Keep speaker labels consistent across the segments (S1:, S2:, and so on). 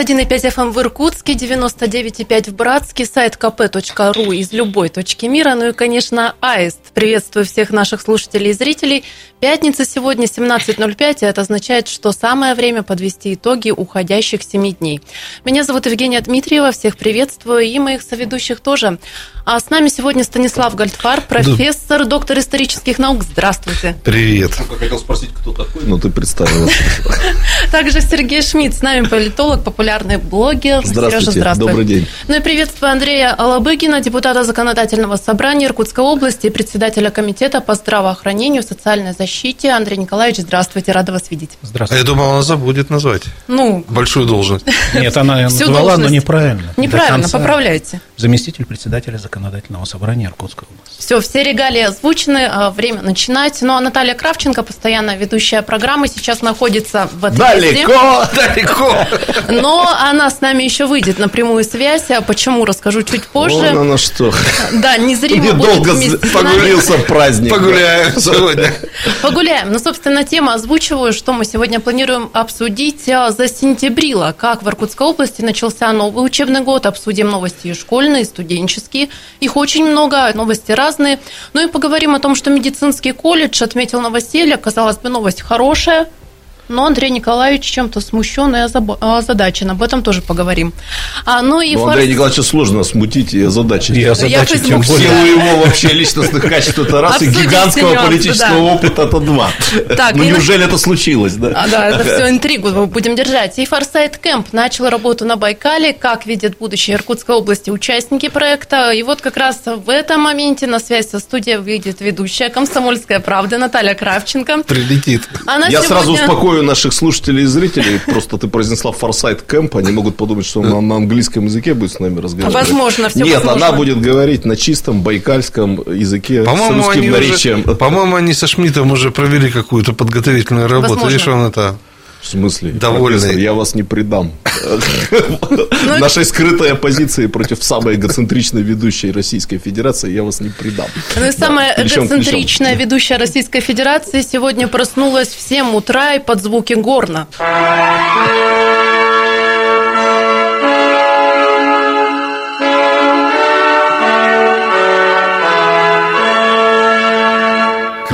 S1: 91,5 FM в Иркутске, 99,5 в Братске, сайт kp.ru из любой точки мира, ну и, конечно, Аист. Приветствую всех наших слушателей и зрителей. Пятница сегодня 17.05, и это означает, что самое время подвести итоги уходящих 7 дней. Меня зовут Евгения Дмитриева, всех приветствую, и моих соведущих тоже. А с нами сегодня Станислав Гальдфар, профессор, доктор исторических наук. Здравствуйте.
S2: Привет.
S3: Я хотел спросить, кто такой, но ты представилась.
S1: Также Сергей Шмидт, с нами политолог, популярный блогер.
S3: Здравствуйте,
S1: Сережа, здравствуй.
S3: добрый день.
S1: Ну и приветствую Андрея Алабыгина, депутата Законодательного собрания Иркутской области и председателя комитета по здравоохранению, социальной защите. Андрей Николаевич, здравствуйте, рада вас видеть.
S2: А
S4: Здравствуйте.
S2: я думал, она забудет назвать
S1: Ну,
S2: большую должность.
S4: Нет, она назвала, но неправильно.
S1: Неправильно, поправляйте.
S4: Заместитель председателя законодательного собрания Иркутской области.
S1: Все, все регалии озвучены, а, время начинать. Ну а Наталья Кравченко, постоянно ведущая программы, сейчас находится в отъезде.
S3: Далеко!
S2: Далеко.
S1: Но она с нами еще выйдет на прямую связь. А почему, расскажу чуть позже.
S3: Вон оно что.
S1: Да, незримо
S3: Мне
S1: будет
S3: долго
S1: вместе с нами.
S3: погулился праздник.
S2: Погуляем сегодня.
S1: Погуляем. Ну, собственно, тему озвучиваю, что мы сегодня планируем обсудить а, за сентябрила. Как в Иркутской области начался новый учебный год. Обсудим новости и школьные, и студенческие. Их очень много, новости разные. Ну и поговорим о том, что медицинский колледж отметил новоселье. Казалось бы, новость хорошая. Но Андрей Николаевич чем-то смущен и озадачен. Об этом тоже поговорим. А, ну и
S3: Ну,
S1: форс-
S3: Андрея Николаевича сложно смутить и озадачить.
S4: И
S1: Я
S4: озадачить тем более.
S3: силу его вообще личностных качеств это раз, и гигантского политического
S1: да.
S3: опыта это два.
S1: Так,
S3: Ну неужели это случилось, да?
S1: А, да, это все интригу будем держать. И Форсайт Кэмп начал работу на Байкале. Как видят будущее Иркутской области участники проекта. И вот как раз в этом моменте на связь со студией выйдет ведущая «Комсомольская правда» Наталья Кравченко.
S2: Прилетит.
S1: Она
S3: Я сразу
S1: сегодня-
S3: успокою наших слушателей и зрителей. Просто ты произнесла форсайт кэмп, они могут подумать, что она на английском языке будет с нами разговаривать.
S1: Возможно, всё
S3: Нет,
S1: возможно.
S3: она будет говорить на чистом байкальском языке с
S2: По-моему,
S3: русским
S2: они
S3: наречием.
S2: уже, по-моему, они со Шмидтом уже провели какую-то подготовительную работу.
S1: Возможно.
S2: Видишь, он это...
S3: В смысле?
S2: Довольный.
S3: Я вас не предам.
S1: Ну,
S3: Нашей скрытой оппозиции против самой эгоцентричной ведущей Российской Федерации я вас не предам.
S1: Ну и самая эгоцентричная ведущая Российской Федерации сегодня проснулась в 7 утра и под звуки горна.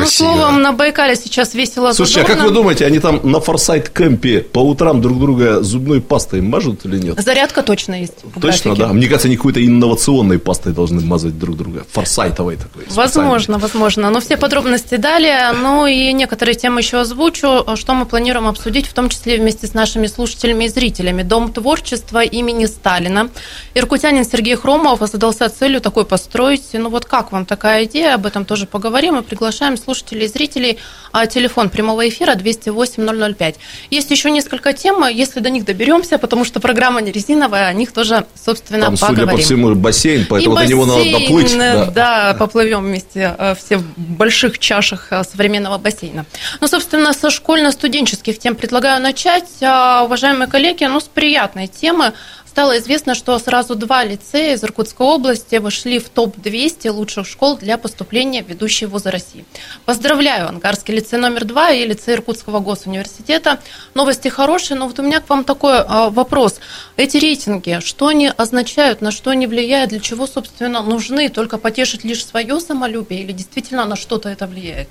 S2: Красиво.
S1: словом, на Байкале сейчас весело
S3: Слушайте, а как вы думаете, они там на форсайт кемпе по утрам друг друга зубной пастой мажут или нет?
S1: Зарядка точно есть.
S3: Точно, да. Мне кажется, они какой-то инновационной пастой должны мазать друг друга. Форсайтовой такой.
S1: Возможно, возможно. Но все подробности далее. Ну и некоторые темы еще озвучу, что мы планируем обсудить, в том числе вместе с нашими слушателями и зрителями. Дом творчества имени Сталина. Иркутянин Сергей Хромов задался целью такой построить. Ну вот как вам такая идея? Об этом тоже поговорим. И приглашаем слушателей и зрителей. А телефон прямого эфира 208-005. Есть еще несколько тем, если до них доберемся, потому что программа не резиновая, о них тоже, собственно,
S3: Там, судя
S1: поговорим.
S3: по всему, бассейн, поэтому
S1: И
S3: до него надо
S1: бассейн,
S3: доплыть.
S1: э,
S3: да.
S1: Да, поплывем вместе э, все в больших чашах э, современного бассейна. Ну, собственно, со школьно-студенческих тем предлагаю начать. А, Уважаемые коллеги, ну, с приятной темы. Стало известно, что сразу два лицея из Иркутской области вошли в топ-200 лучших школ для поступления в ведущие вузы России. Поздравляю, Ангарский лицей номер два и лицей Иркутского госуниверситета. Новости хорошие, но вот у меня к вам такой а, вопрос. Эти рейтинги, что они означают, на что они влияют, для чего, собственно, нужны? Только потешить лишь свое самолюбие или действительно на что-то это влияет?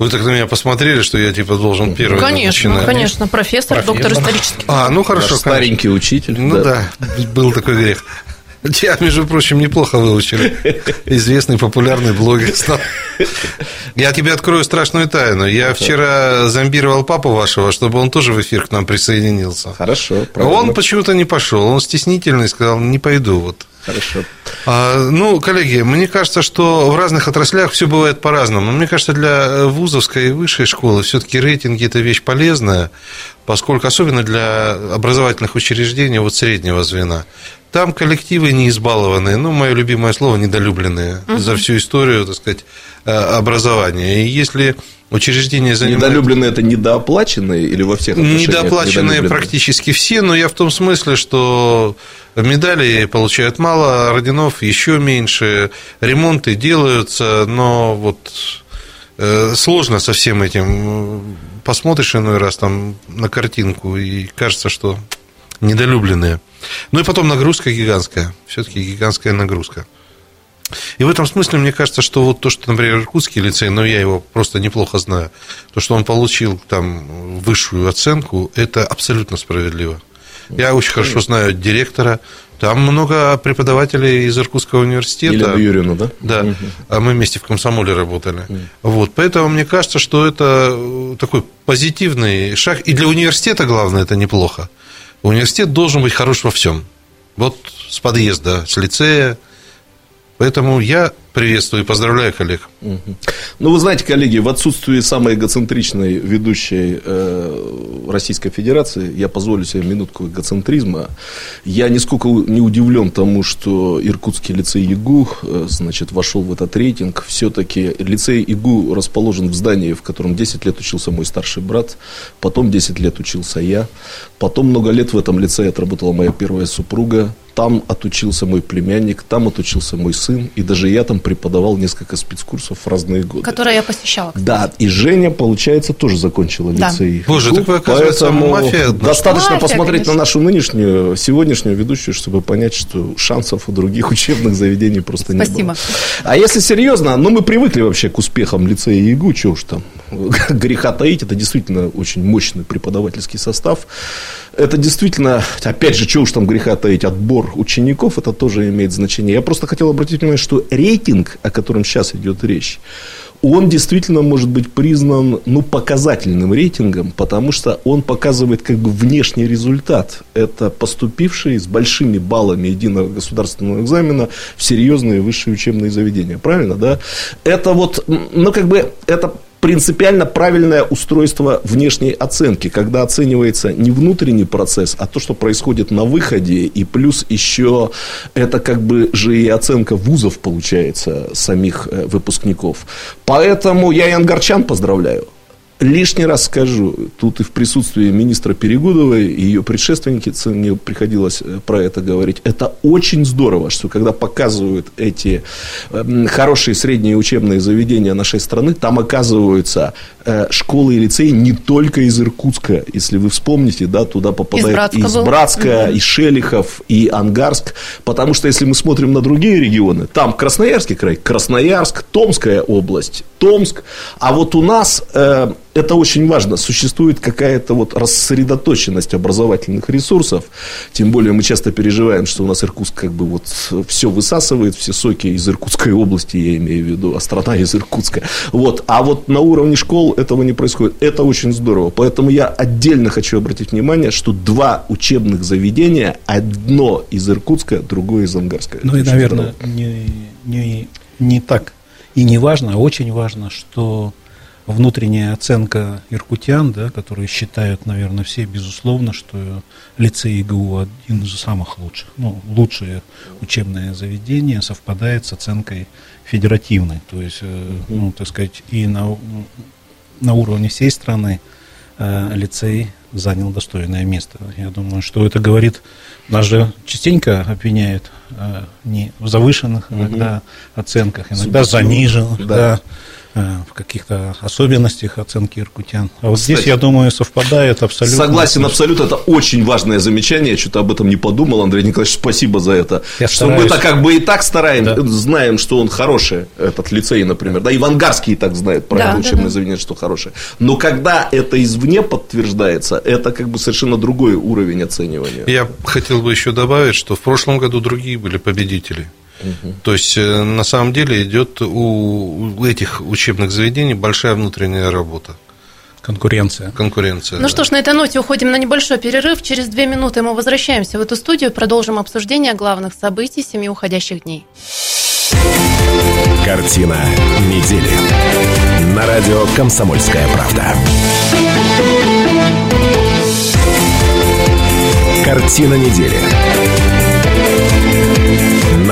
S2: Вы так на меня посмотрели, что я типа должен первый
S1: Конечно,
S2: начинать.
S1: конечно, профессор,
S4: Профессор.
S1: доктор исторических
S2: А, ну хорошо. конечно.
S3: старенький учитель.
S2: Ну да. был такой грех. Я, между прочим, неплохо выучил. Известный, популярный блогер стал. Я тебе открою страшную тайну. Я вчера зомбировал папу вашего, чтобы он тоже в эфир к нам присоединился.
S3: Хорошо, правильно.
S2: он почему-то не пошел. Он стеснительный, сказал, не пойду. Вот.
S3: Хорошо.
S2: А, Ну, коллеги, мне кажется, что в разных отраслях все бывает по-разному. Но мне кажется, для вузовской и высшей школы все-таки рейтинги – это вещь полезная, поскольку особенно для образовательных учреждений вот среднего звена. Там коллективы не избалованные, ну, мое любимое слово, недолюбленные за всю историю, так сказать, э, образования. И если Учреждения занимают...
S3: Недолюбленные это недооплаченные или во всех отношениях
S2: Недооплаченные практически все, но я в том смысле, что медали получают мало, орденов еще меньше, ремонты делаются, но вот э, сложно со всем этим. Посмотришь иной раз там на картинку, и кажется, что недолюбленные. Ну и потом нагрузка гигантская, все-таки гигантская нагрузка. И в этом смысле мне кажется, что вот то, что, например, Иркутский лицей, но я его просто неплохо знаю, то, что он получил там высшую оценку, это абсолютно справедливо. Я очень хорошо знаю директора, там много преподавателей из Иркутского университета.
S3: Елену Юрьевну, да?
S2: Да, а мы вместе в комсомоле работали. Вот, поэтому мне кажется, что это такой позитивный шаг. И для университета, главное, это неплохо. Университет должен быть хорош во всем. Вот с подъезда, с лицея. Поэтому я приветствую и поздравляю коллег.
S3: Ну, вы знаете, коллеги, в отсутствии самой эгоцентричной ведущей э, Российской Федерации, я позволю себе минутку эгоцентризма. Я нисколько не удивлен тому, что Иркутский лицей ИГУ, э, значит, вошел в этот рейтинг. Все-таки лицей ИГУ расположен в здании, в котором 10 лет учился мой старший брат, потом 10 лет учился я, потом много лет в этом лицее отработала моя первая супруга, там отучился мой племянник, там отучился мой сын, и даже я там преподавал несколько спецкурсов в разные годы.
S1: Которые я посещала. кстати.
S3: Да, и Женя, получается, тоже закончила
S1: Да.
S3: лицей.
S2: Боже, так вы, оказывается,
S3: поэтому
S2: мафия.
S3: Достаточно
S1: Мафия,
S3: посмотреть
S1: конечно.
S3: на нашу нынешнюю, сегодняшнюю ведущую, чтобы понять, что шансов у других учебных заведений просто не
S1: Спасибо.
S3: было. А если серьезно, ну мы привыкли вообще к успехам лицея ИГУ, чего уж там греха таить, это действительно очень мощный преподавательский состав. Это действительно, опять же, чего уж там греха таить, отбор учеников, это тоже имеет значение. Я просто хотел обратить внимание, что рейтинг, о котором сейчас идет речь, он действительно может быть признан ну, показательным рейтингом, потому что он показывает как бы внешний результат. Это поступившие с большими баллами единого государственного экзамена в серьезные высшие учебные заведения. Правильно, да? Это вот, ну, как бы, это принципиально правильное устройство внешней оценки, когда оценивается не внутренний процесс, а то, что происходит на выходе, и плюс еще это как бы же и оценка вузов получается самих э, выпускников. Поэтому я и ангарчан поздравляю. Лишний раз скажу, тут и в присутствии министра Перегудовой и ее предшественницы мне приходилось э, про это говорить. Это очень здорово, что когда показывают эти эм, хорошие средние учебные заведения нашей страны, там оказываются э, школы и лицеи не только из Иркутска. Если вы вспомните, да, туда попадают
S1: Братска
S3: из. Братска, и Шелихов, и Ангарск. Потому что если мы смотрим на другие регионы, там Красноярский край, Красноярск, Томская область, Томск. А вот у нас э, это очень важно. Существует какая-то вот рассредоточенность образовательных ресурсов. Тем более мы часто переживаем, что у нас Иркутск как бы вот все высасывает, все соки из Иркутской области, я имею в виду, а страна из Иркутска. Вот. А вот на уровне школ этого не происходит. Это очень здорово. Поэтому я отдельно хочу обратить внимание, что два учебных заведения, одно из Иркутска, другое из Ангарска.
S4: Ну
S3: Это
S4: и, наверное,
S3: здорово.
S4: не, не, не так и не важно, а очень важно, что внутренняя оценка иркутян, да, которые считают, наверное, все, безусловно, что лицей ИГУ один из самых лучших, ну, лучшее учебное заведение совпадает с оценкой федеративной, то есть, э, ну, так сказать, и на, на уровне всей страны э, лицей занял достойное место. Я думаю, что это говорит, нас же частенько обвиняют э, не в завышенных иногда оценках, иногда заниженных,
S3: Да.
S4: да, в каких-то особенностях оценки иркутян. А вот здесь,
S3: Кстати,
S4: я думаю, совпадает абсолютно.
S3: Согласен, абсолютно. Это очень важное замечание. Я что-то об этом не подумал. Андрей Николаевич, спасибо за это.
S4: Я
S3: что
S4: стараюсь.
S3: мы-то как бы и так стараемся,
S4: Да.
S3: знаем, что он хороший, этот лицей, например. Да, и Вангарский и так знает про
S1: Да,
S3: это
S1: да,
S3: учебное
S1: да.
S3: заведение, что хорошее. Но когда это извне подтверждается, это как бы совершенно другой уровень оценивания.
S2: Я хотел бы еще добавить, что в прошлом году другие были победители. То есть, э, на самом деле, идет у у этих учебных заведений большая внутренняя работа,
S4: Конкуренция.
S2: конкуренция.
S1: Ну
S2: да.
S1: что ж, на этой ноте уходим на небольшой перерыв. Через две минуты мы возвращаемся в эту студию, продолжим обсуждение главных событий семи уходящих дней.
S5: Картина недели. На радио «Комсомольская правда». Картина недели.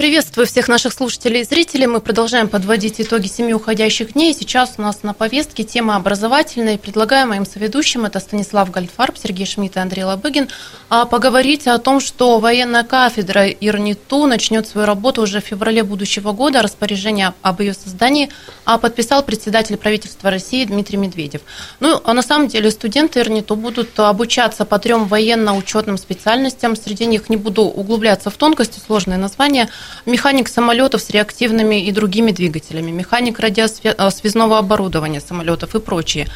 S1: Приветствую всех наших слушателей и зрителей. Мы продолжаем подводить итоги семи уходящих дней. Сейчас у нас на повестке тема образовательная. Предлагаю моим соведущим, это Станислав Гальфарб, Сергей Шмидт и Андрей Лобыгин, а, поговорить о том, что военная кафедра ИРНИТУ начнет свою работу уже в феврале будущего года. Распоряжение об ее создании а, подписал председатель правительства России Дмитрий Медведев. Ну, а на самом деле студенты ИРНИТУ будут обучаться по трем военно-учетным специальностям. Среди них не буду углубляться в тонкости, сложные названия – механик самолетов с реактивными и другими двигателями, механик радиосвязного оборудования самолетов и прочие.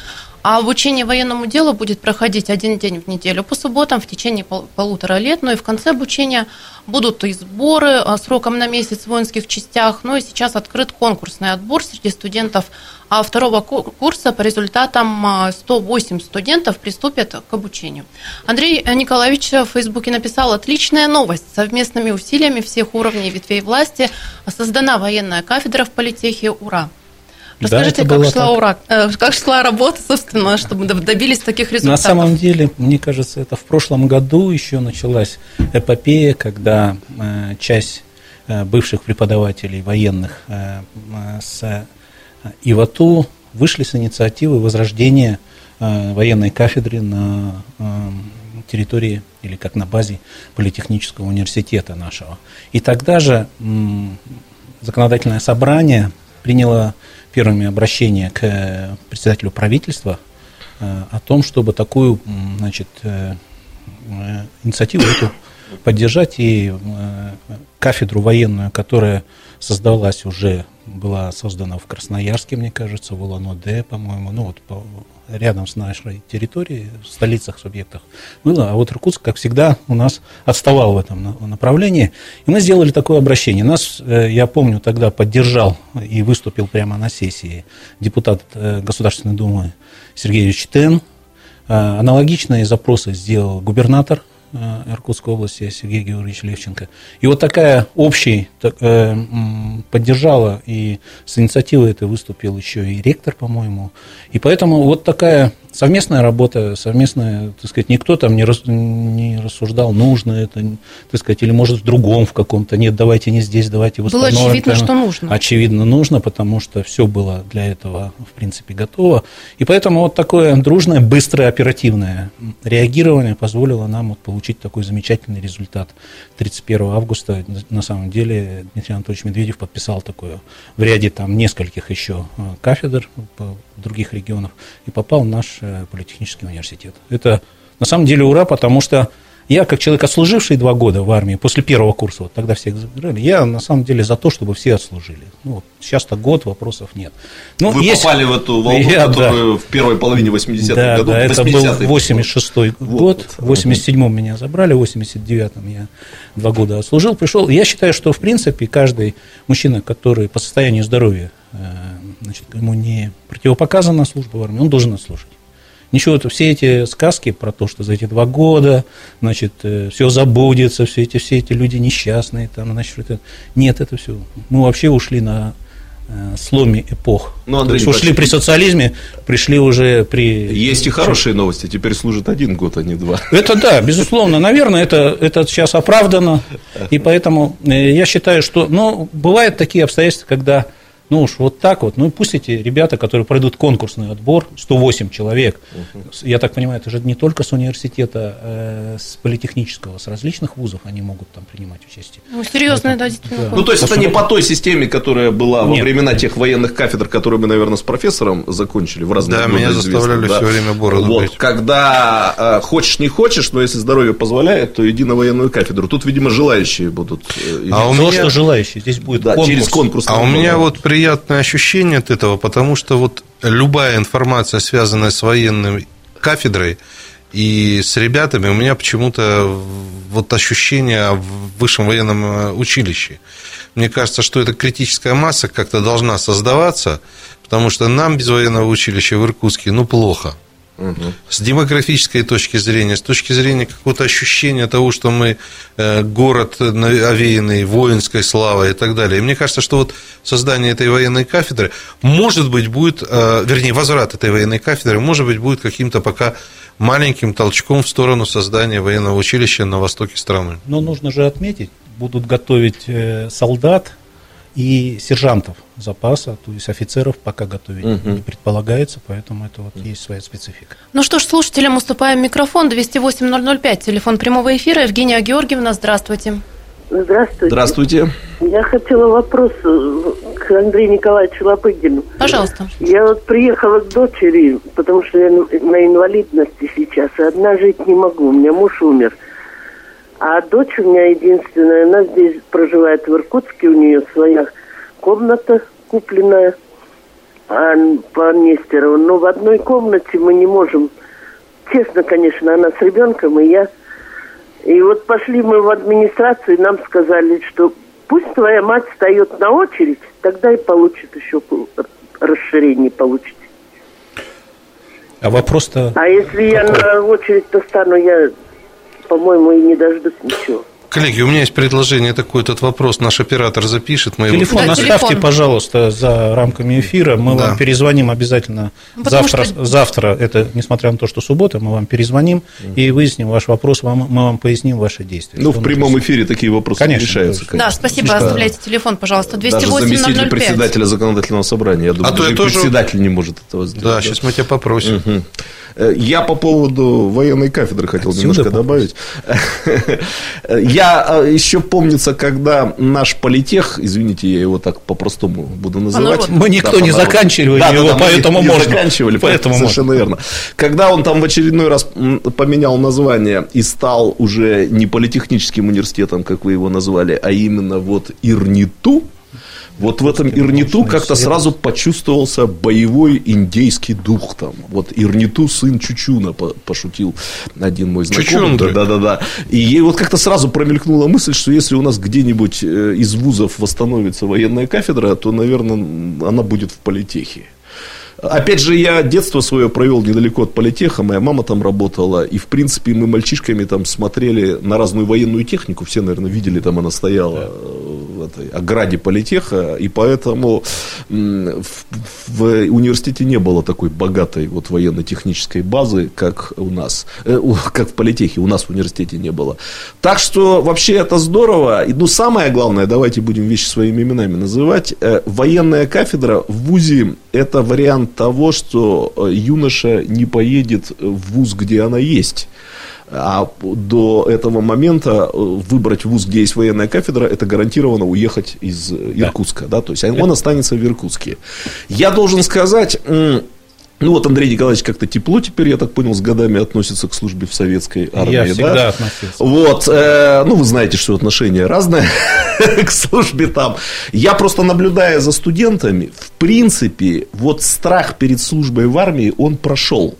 S1: А обучение военному делу будет проходить один день в неделю по субботам в течение пол- полутора лет. Ну и в конце обучения будут и сборы а, сроком на месяц в воинских частях. Ну и сейчас открыт конкурсный отбор среди студентов а второго курса по результатам 108 а, студентов приступят к обучению. Андрей Николаевич в Фейсбуке написал «Отличная новость. Совместными усилиями всех уровней ветвей власти создана военная кафедра в политехе. Ура!» Расскажите, да, как, шла ура, э, как шла работа, собственно, чтобы добились таких результатов?
S4: На самом деле, мне кажется, это в прошлом году еще началась эпопея, когда э, часть э, бывших преподавателей военных с ИВАТУ вышли с инициативы возрождения военной кафедры на территории или как на базе Политехнического университета нашего. И тогда же законодательное собрание приняло первыми обращение к э, председателю правительства э, о том, чтобы такую значит, э, инициативу эту поддержать и кафедру военную, которая создалась уже, была создана в Красноярске, мне кажется, в Улан-Удэ, по-моему, ну вот по, рядом с нашей территорией, в столицах, субъектах было, а вот Иркутск, как всегда, у нас отставал в этом направлении. И мы сделали такое обращение. Нас, э, я помню, тогда поддержал и выступил прямо на сессии депутат э, Государственной Думы Сергей Ильич. Э, аналогичные запросы сделал губернатор Иркутской области Сергей Георгиевич Левченко. И вот такая общая э, поддержала, и с инициативой это выступил еще и ректор, по-моему. И поэтому вот такая совместная работа, совместная, так сказать, никто там не, рас, не рассуждал, нужно это, так сказать, или может в другом в каком-то, нет, давайте не здесь, давайте
S1: восстановим. Было очевидно, что нужно.
S4: Очевидно, нужно, потому что все было для этого, в принципе, готово. И поэтому вот такое дружное, быстрое, оперативное реагирование позволило нам вот получить такой замечательный результат. 31 августа, на самом деле, Дмитрий Анатольевич Медведев подписал такое в ряде там нескольких еще э, кафедр по других регионов и попал наш э, политехнический университет. Это на самом деле ура, потому что я, как человек, отслуживший два года в армии, после первого курса, вот тогда всех забирали, я на самом деле за то, чтобы все отслужили. Ну, вот, сейчас-то год, вопросов нет.
S3: Ну, Вы есть... попали в эту волну, я, которую да. в первой половине 80-х
S4: да,
S3: годов.
S4: Да, это был 86-й вот. год, в 87-м меня забрали, в 89-м я два года отслужил, пришел. Я считаю, что, в принципе, каждый мужчина, который по состоянию здоровья э, значит, ему не противопоказана служба в армии, он должен отслужить. Ничего, это все эти сказки про то, что за эти два года, значит, э, все забудется, все эти, все эти люди несчастные, там, значит, это... нет, это все. Мы вообще ушли на э, сломе эпох. Ну, Андрей, То есть ушли при социализме, пришли уже при...
S3: Есть и хорошие новости, теперь служит один год, а не два.
S4: Это да, безусловно, наверное, это, это сейчас оправдано, и поэтому э, я считаю, что, ну, бывают такие обстоятельства, когда ну уж вот так вот. Ну пусть эти ребята, которые пройдут конкурсный отбор, 108 человек, угу. я так понимаю, это же не только с университета, э, с политехнического, с различных вузов они могут там принимать участие.
S1: Ну, серьезно, это, да,
S3: Ну, то есть, это не по той системе, которая была Нет. во времена тех военных кафедр, которые мы, наверное, с профессором закончили в разные
S2: Да, меня заставляли да. все время бороду
S3: вот, быть. Когда э, хочешь, не хочешь, но если здоровье позволяет, то иди на военную кафедру. Тут, видимо, желающие будут.
S4: Э, а у меня... что желающие, здесь будет
S2: да, конкурс. через конкурс. А у меня вот при приятное ощущение от этого, потому что вот любая информация, связанная с военной кафедрой и с ребятами, у меня почему-то вот ощущение в высшем военном э, училище. Мне кажется, что эта критическая масса как-то должна создаваться, потому что нам без военного училища в Иркутске, ну, плохо – Угу. С демографической точки зрения, с точки зрения какого-то ощущения того, что мы э, город овеянный воинской славой и так далее. И мне кажется, что вот создание этой военной кафедры, может быть, будет, э, вернее, возврат этой военной кафедры, может быть, будет каким-то пока маленьким толчком в сторону создания военного училища на востоке страны.
S4: Но нужно же отметить, будут готовить э, солдат и сержантов запаса, то есть офицеров пока готовить
S3: Мгм.
S4: не предполагается, поэтому это вот есть своя специфика.
S1: Ну что ж, слушателям уступаем микрофон. 208-005, телефон прямого эфира. Евгения Георгиевна, здравствуйте.
S6: Здравствуйте.
S3: Здравствуйте.
S6: Я хотела вопрос э, к Андрею Николаевичу Лопыгину.
S1: Пожалуйста.
S6: Я вот приехала к дочери, потому что я на на инвалидности сейчас, и одна жить не могу, у меня муж умер. А дочь у меня единственная, она здесь проживает в Иркутске, у нее своя комната купленная а, по Нестерову. Но в одной комнате мы не можем, честно, конечно, она с ребенком, и я и вот пошли мы в администрацию, и нам сказали, что пусть твоя мать встает на очередь, тогда и получит еще расширение получите.
S4: А вопрос-то...
S6: А если я
S4: Какой?
S6: на очередь-то стану, я, по-моему, и не дождусь ничего.
S2: Коллеги, у меня есть предложение такой, этот вопрос наш оператор запишет. Мы его-
S4: Телефон
S1: Да,
S4: оставьте,
S1: телефон.
S4: пожалуйста, за рамками эфира. Мы
S2: Да.
S4: вам перезвоним обязательно
S1: Ну,
S4: завтра.
S1: что-
S4: Завтра, это несмотря на то, что суббота, мы вам перезвоним и выясним ваш вопрос, вам, мы вам поясним ваши действия.
S3: Ну, в прямом
S4: нужно
S3: эфире такие вопросы
S4: Конечно,
S3: не решаются.
S4: конечно.
S1: Да, спасибо.
S3: Да.
S1: Оставляйте телефон, пожалуйста.
S3: Даже заместитель
S1: 208-005.
S3: председателя законодательного собрания, я думаю,
S2: А то я тоже-
S3: председатель не может этого сделать.
S2: Да, сейчас мы тебя попросим.
S3: Мгм. Э, Я по поводу военной кафедры хотел
S4: Отсюда
S3: немножко добавить. Я э, еще помнится, когда наш политех, извините, я его так по-простому буду называть.
S1: народу.
S4: Мы никто не заканчивали его, поэтому можно.
S3: заканчивали,
S4: Поэтому
S3: совершенно верно. Когда он там в очередной раз поменял название и стал уже не политехническим университетом, как вы его назвали, а именно вот ИРНИТУ, вот в этом Ирниту как-то сразу почувствовался боевой индейский дух там. Вот Ирниту сын Чучуна по- пошутил один мой знакомый.
S2: Чучундры.
S3: Да, да, да. И ей вот как-то сразу промелькнула мысль, что если у нас где-нибудь э, из вузов восстановится военная кафедра, то, наверное, она будет в политехе. Опять же, я детство свое провел недалеко от политеха, моя мама там работала, и, в принципе, мы мальчишками там смотрели на разную военную технику, все, наверное, видели, там она стояла э, этой ограде политеха, и поэтому в, в университете не было такой богатой вот военно-технической базы, как у нас, э, как в политехе, у нас в университете не было. Так что, вообще, это здорово, и, ну, самое главное, давайте будем вещи своими именами называть, э, военная кафедра в ВУЗе – это вариант того, что э, юноша не поедет в ВУЗ, где она есть. А до этого момента э, выбрать вуз, где есть военная кафедра, это гарантированно уехать из э, Иркутска. Да. То есть он останется в Иркутске. Я должен сказать, ну вот Андрей Николаевич как-то тепло теперь, я так понял, с годами относится к службе в советской армии.
S4: Я
S3: да?
S4: всегда относился.
S3: Вот, э, ну, вы знаете, что отношения разные к службе там. Я просто наблюдая за студентами, в принципе, вот страх перед службой в армии, он прошел.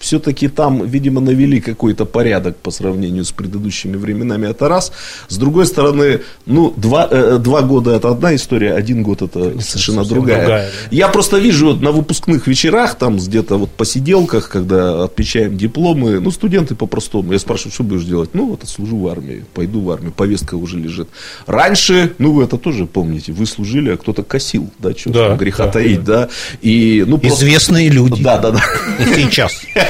S3: Все-таки там, видимо, навели какой-то порядок по сравнению с предыдущими временами. Это раз. С другой стороны, ну, два, э, два года это одна история, один год это совершенно другая.
S4: другая, да.
S3: Я просто вижу вот на выпускных вечерах, там где-то вот посиделках, когда отмечаем дипломы, ну, студенты по-простому. Я спрашиваю, что будешь делать? Ну, вот отслужу в армии, пойду в армию, повестка уже лежит. Раньше, ну, вы это тоже помните, вы служили, а кто-то косил, да, что
S4: Да,
S3: греха
S4: да,
S3: таить, да. И, ну, просто-
S4: Известные люди.
S3: Да, да, да.
S4: И сейчас.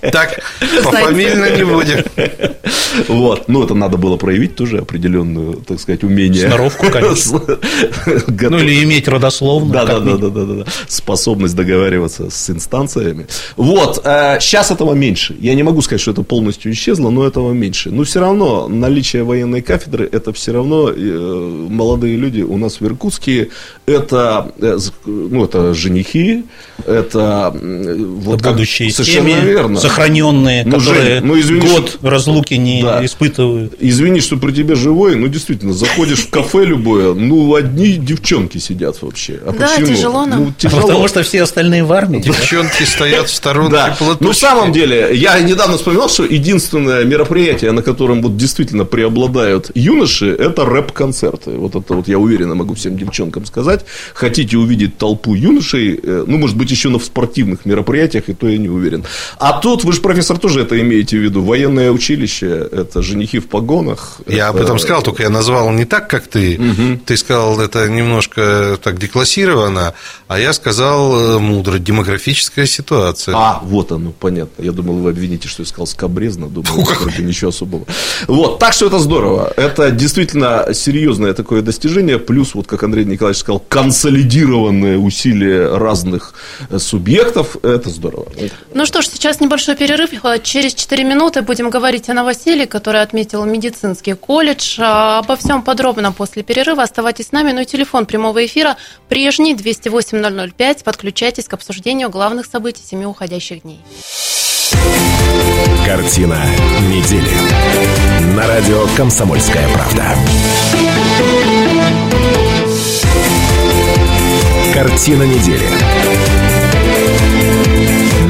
S2: Так, пофамильно не будем.
S3: Вот. Ну, это надо было проявить тоже определенную, так сказать, умение.
S4: Сноровку, конечно. Ну, или иметь родословно.
S3: Да, да, да, да, да, да. Способность договариваться с инстанциями. Вот, сейчас этого меньше. Я не могу сказать, что это полностью исчезло, но этого меньше. Но все равно наличие военной кафедры, это все равно э, молодые люди у нас в Иркутске, это, э, ну, это женихи, это э, вот как-
S4: будущие
S3: совершенно
S4: семьи,
S3: верно.
S4: Сохраненные,
S3: Ну, Жень,
S4: которые
S3: ну, извини,
S4: год
S3: что-
S4: разлуки не
S3: Да.
S4: испытывают.
S3: Извини, что при тебе живой, ну действительно, заходишь в кафе любое, ну одни девчонки сидят вообще. А
S1: Да,
S3: почему?
S1: тяжело нам.
S3: Ну, тяжело.
S4: Потому что все остальные в армии.
S2: Девчонки стоят в сторонке,
S3: Да. Ну, в самом деле, я недавно вспоминал, что единственное мероприятие, на котором вот действительно преобладают юноши, это рэп-концерты. Вот это вот я уверенно могу всем девчонкам сказать. Хотите увидеть толпу юношей, э, ну, может быть, еще на спортивных мероприятиях, и то я не уверен. А тут, вы же, профессор, тоже это имеете в виду, военное училище, это женихи в погонах.
S2: Я
S3: это...
S2: об этом сказал, только я назвал не так, как ты. Угу. Ты сказал, это немножко так деклассировано, а я сказал э, мудро, демографическая ситуация.
S3: А, вот оно, понятно. Я думал, вы обвините, что я сказал скобрезно, думал, вроде ничего особого. Вот, так что это здорово. Это действительно серьезное такое достижение, плюс, вот как Андрей Николаевич сказал, консолидированные усилия разных э, субъектов, это здорово.
S1: Ну что ж, сейчас небольшой перерыв. Через 4 минуты будем говорить о новоселье, которое отметил медицинский колледж. А, обо всем подробно после перерыва. Оставайтесь с нами. Ну и телефон прямого эфира прежний 208-005. Подключайтесь к обсуждению главных событий семи уходящих дней.
S5: Картина недели. На радио «Комсомольская правда». Картина недели.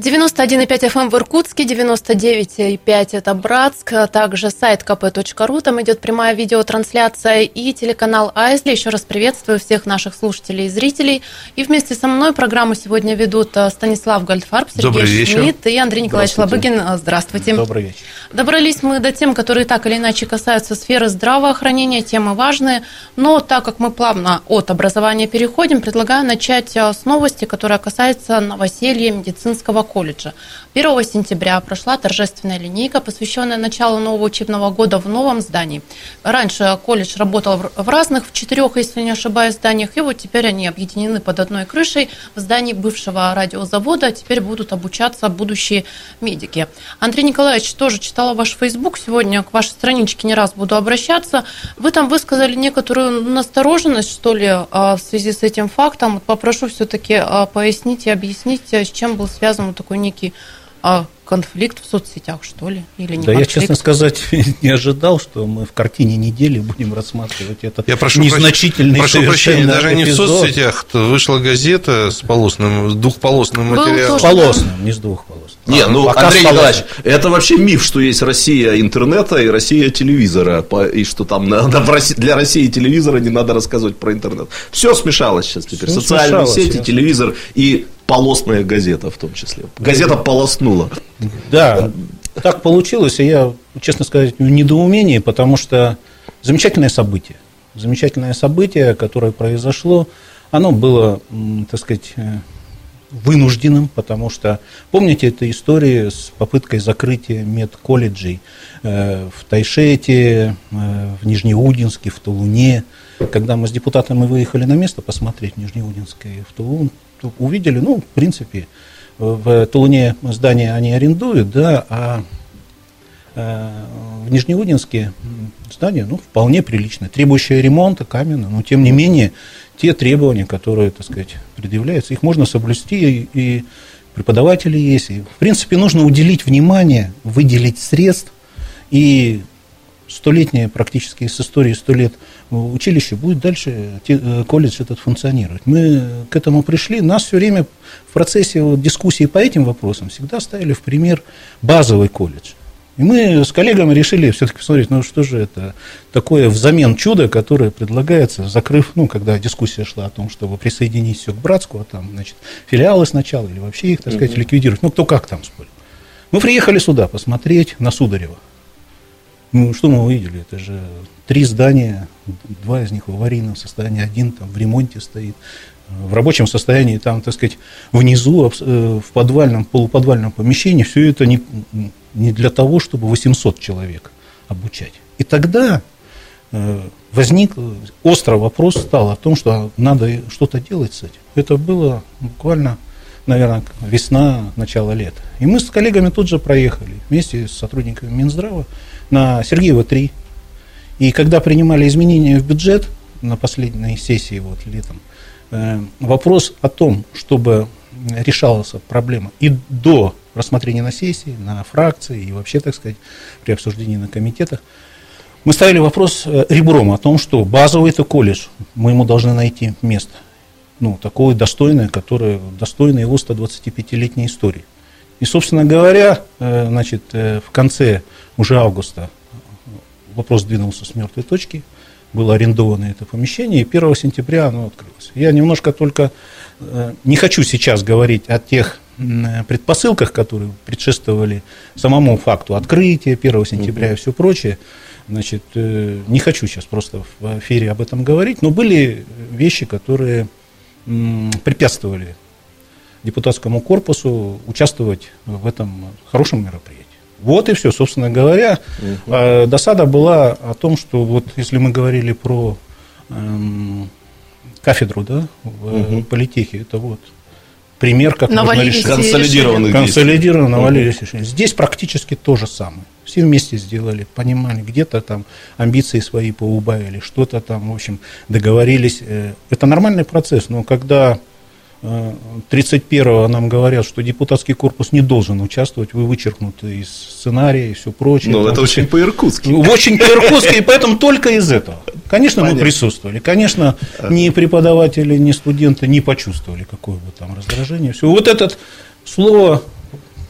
S1: 91,5 FM в Иркутске, 99,5 это Братск, также сайт kp.ru, там идет прямая видеотрансляция и телеканал Айзли. Еще раз приветствую всех наших слушателей и зрителей. И вместе со мной программу сегодня ведут э, Станислав Гольдфарб, Сергей. Шмидт и Андрей Николаевич Лобыгин. Здравствуйте.
S4: Добрый вечер.
S1: Добрались мы до тем, которые так или иначе касаются сферы здравоохранения, темы важные, но так как мы плавно от образования переходим, предлагаю начать э, с новости, которая касается новоселья медицинского колледжа. 1 сентября прошла торжественная линейка, посвященная началу нового учебного года в новом здании. Раньше колледж работал в разных, в четырех, если не ошибаюсь, зданиях, и вот теперь они объединены под одной крышей в здании бывшего радиозавода. Теперь будут обучаться будущие медики. Андрей Николаевич тоже читала ваш Facebook сегодня, к вашей страничке не раз буду обращаться. Вы там высказали некоторую настороженность, что ли, а, в связи с этим фактом. Попрошу все-таки а, пояснить и объяснить, с чем был связан такой некий а, конфликт в соцсетях, что ли? Или не
S4: да,
S1: конфликт?
S4: я, честно сказать, не ожидал, что мы в картине недели будем рассматривать этот
S2: я прошу
S4: незначительный
S2: прошу прощения, даже не в
S4: эпизод.
S2: соцсетях вышла газета с полосным, с двухполосным материалом.
S1: тоже-
S4: Полосным, не с двухполосным.
S3: Не, ну,
S4: Пока
S3: Андрей
S4: с.
S3: Николаевич, это вообще миф, что есть Россия интернета и Россия телевизора, и что там надо для России телевизора не надо рассказывать про интернет. Все смешалось сейчас теперь.
S4: Всё
S3: Социальные
S4: смешалось,
S3: сети,
S4: я-
S3: телевизор и полосная газета в том числе. Газета полоснула.
S4: Да, так получилось, и я, честно сказать, в недоумении, потому что замечательное событие. Замечательное событие, которое произошло, оно было, так сказать, э, вынужденным, потому что, помните эту историю с попыткой закрытия медколледжей э, в Тайшете, э, в Нижнеудинске, в Тулуне, когда мы с депутатами выехали на место посмотреть в Нижнеудинске и в Тулун, увидели, ну, в принципе, в Тулуне здание они арендуют, да, а э, в Нижнеудинске здание, ну, вполне приличное, требующее ремонта, каменно, но тем не менее те требования, которые, так сказать, предъявляются, их можно соблюсти, и, и преподаватели есть, и, в принципе, нужно уделить внимание, выделить средств, и столетнее практически с истории сто лет училище будет дальше э, колледж этот функционировать. Мы к этому пришли. Нас все время в процессе вот дискуссии по этим вопросам всегда ставили в пример базовый колледж. И мы с коллегами решили все-таки посмотреть, ну что же это такое взамен чудо, которое предлагается, закрыв, ну, когда дискуссия шла о том, чтобы присоединить все к братску, а там, значит, филиалы сначала, или вообще их, так сказать, ликвидировать. Ну, кто как там спорил. Мы приехали сюда посмотреть на Сударева. Ну, что мы увидели? Это же три здания, два из них в аварийном состоянии, один там в ремонте стоит. В рабочем состоянии там, так сказать, внизу, э, в подвальном, полуподвальном помещении, все это не, не для того, чтобы 800 человек обучать. И тогда э, возник острый вопрос стал о том, что надо что-то делать с этим. Это было буквально, наверное, весна, начало лета. И мы с коллегами тут же проехали вместе с сотрудниками Минздрава на Сергеева 3. И когда принимали изменения в бюджет на последней сессии вот летом, э, вопрос о том, чтобы решалась проблема и до рассмотрения на сессии, на фракции и вообще, так сказать, при обсуждении на комитетах, мы ставили вопрос э, ребром о том, что базовый это колледж, мы ему должны найти место. Ну, такое достойное, которое достойно его 125-летней истории. И, собственно говоря, э, значит, в конце уже августа вопрос двинулся с мертвой точки, было арендовано это помещение, и 1 сентября оно открылось. Я немножко только э, не хочу сейчас говорить о тех предпосылках, которые предшествовали самому факту открытия 1 сентября и все прочее, значит, э, не хочу сейчас просто в эфире об этом говорить, но были вещи, которые препятствовали депутатскому корпусу участвовать в этом хорошем мероприятии. Вот и все, собственно говоря. Угу. Досада была о том, что вот если мы говорили про эм, кафедру да, в угу. политехе, это вот пример, как
S1: навалились
S4: можно решить. Консолидированно. Консолидированно навалились угу. решения. Здесь практически то же самое. Все вместе сделали, понимали, где-то там амбиции свои поубавили, что-то там, в общем, договорились. Э, это нормальный процесс, но когда 31-го нам говорят, что депутатский корпус не должен участвовать, вы вычеркнуты из сценария и все прочее.
S3: Но это очень по-иркутски.
S4: Очень по-иркутски, и поэтому только из этого. Конечно, Понятно. мы присутствовали. Конечно, ни преподаватели, ни студенты не почувствовали какое бы там раздражение. Все. Вот это слово,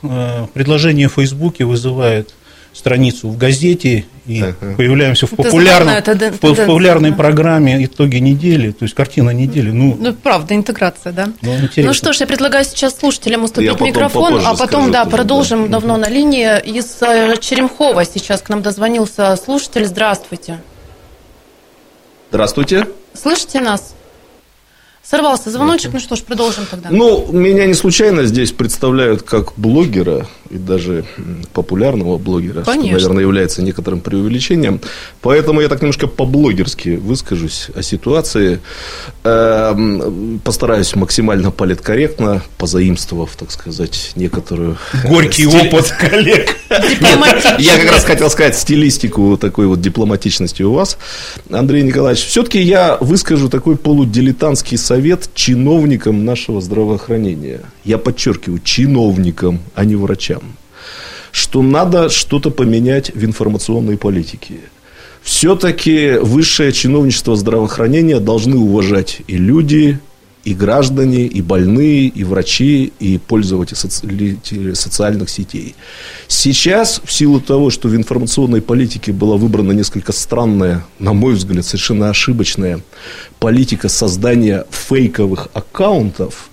S4: э, предложение в Фейсбуке вызывает страницу в газете и uh-huh. появляемся в, популярном, это в, в популярной да. программе итоги недели, то есть картина недели. Ну,
S1: ну правда, интеграция, да. Ну, ну что ж, я предлагаю сейчас слушателям уступить я микрофон, а потом, да, продолжим да. давно на линии. Из э, Черемхова сейчас к нам дозвонился слушатель. Здравствуйте.
S3: Здравствуйте.
S1: Слышите нас? Сорвался звоночек, ну что ж, продолжим тогда.
S3: Ну, меня не случайно здесь представляют как блогера, и даже популярного блогера, Конечно. что, наверное, является некоторым преувеличением. Поэтому я так немножко по-блогерски выскажусь о ситуации. Эм, постараюсь максимально политкорректно, позаимствовав, так сказать, некоторую...
S4: Горький стиль... опыт коллег.
S3: Я как раз хотел сказать стилистику такой вот дипломатичности у вас, Андрей Николаевич. Все-таки я выскажу такой полудилетантский совет чиновникам нашего здравоохранения. Я подчеркиваю, чиновникам, а не врачам что надо что-то поменять в информационной политике. Все-таки высшее чиновничество здравоохранения должны уважать и люди, и граждане, и больные, и врачи, и пользователи соци... социальных сетей. Сейчас, в силу того, что в информационной политике была выбрана несколько странная, на мой взгляд, совершенно ошибочная политика создания фейковых аккаунтов,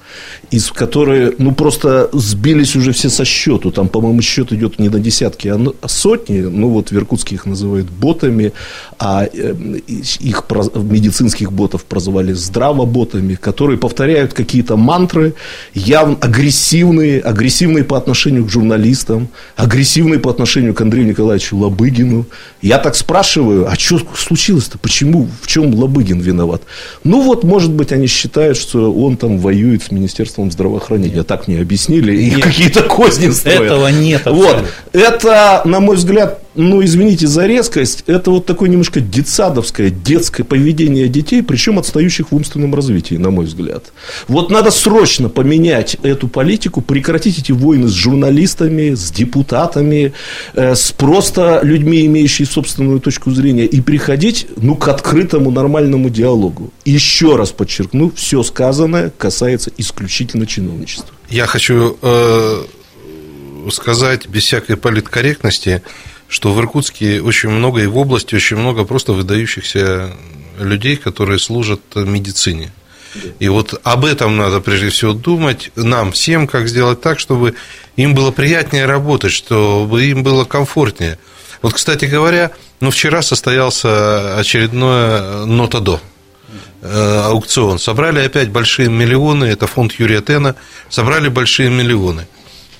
S3: из которые, ну, просто сбились уже все со счету. Там, по-моему, счет идет не на десятки, а сотни. Ну, вот в Иркутске их называют ботами, а э, их медицинских ботов прозвали здравоботами, которые повторяют какие-то мантры, явно агрессивные, агрессивные по отношению к журналистам, агрессивные по отношению к Андрею Николаевичу Лобыгину. Я так спрашиваю, а что случилось-то? Почему? В чем Лобыгин виноват? Ну, вот, может быть, они считают, что он там воюет с Министерством Министерством здравоохранения. Так мне объяснили, и какие-то козни строят.
S4: Этого нет.
S3: Вот. Это, на мой взгляд, ну, извините за резкость, это вот такое немножко детсадовское, детское поведение детей, причем отстающих в умственном развитии, на мой взгляд. Вот надо срочно поменять эту политику, прекратить эти войны с журналистами, с депутатами, э, с просто людьми, имеющими собственную точку зрения, и приходить, ну, к открытому нормальному диалогу. Еще раз подчеркну, все сказанное касается исключительно чиновничества.
S2: Я хочу э, сказать без всякой политкорректности, что в Иркутске очень много, и в области очень много просто выдающихся людей, которые служат медицине. И вот об этом надо прежде всего думать, нам всем, как сделать так, чтобы им было приятнее работать, чтобы им было комфортнее. Вот, кстати говоря, ну, вчера состоялся очередное нота до э, аукцион. Собрали опять большие миллионы, это фонд Юрия Тена, собрали большие миллионы.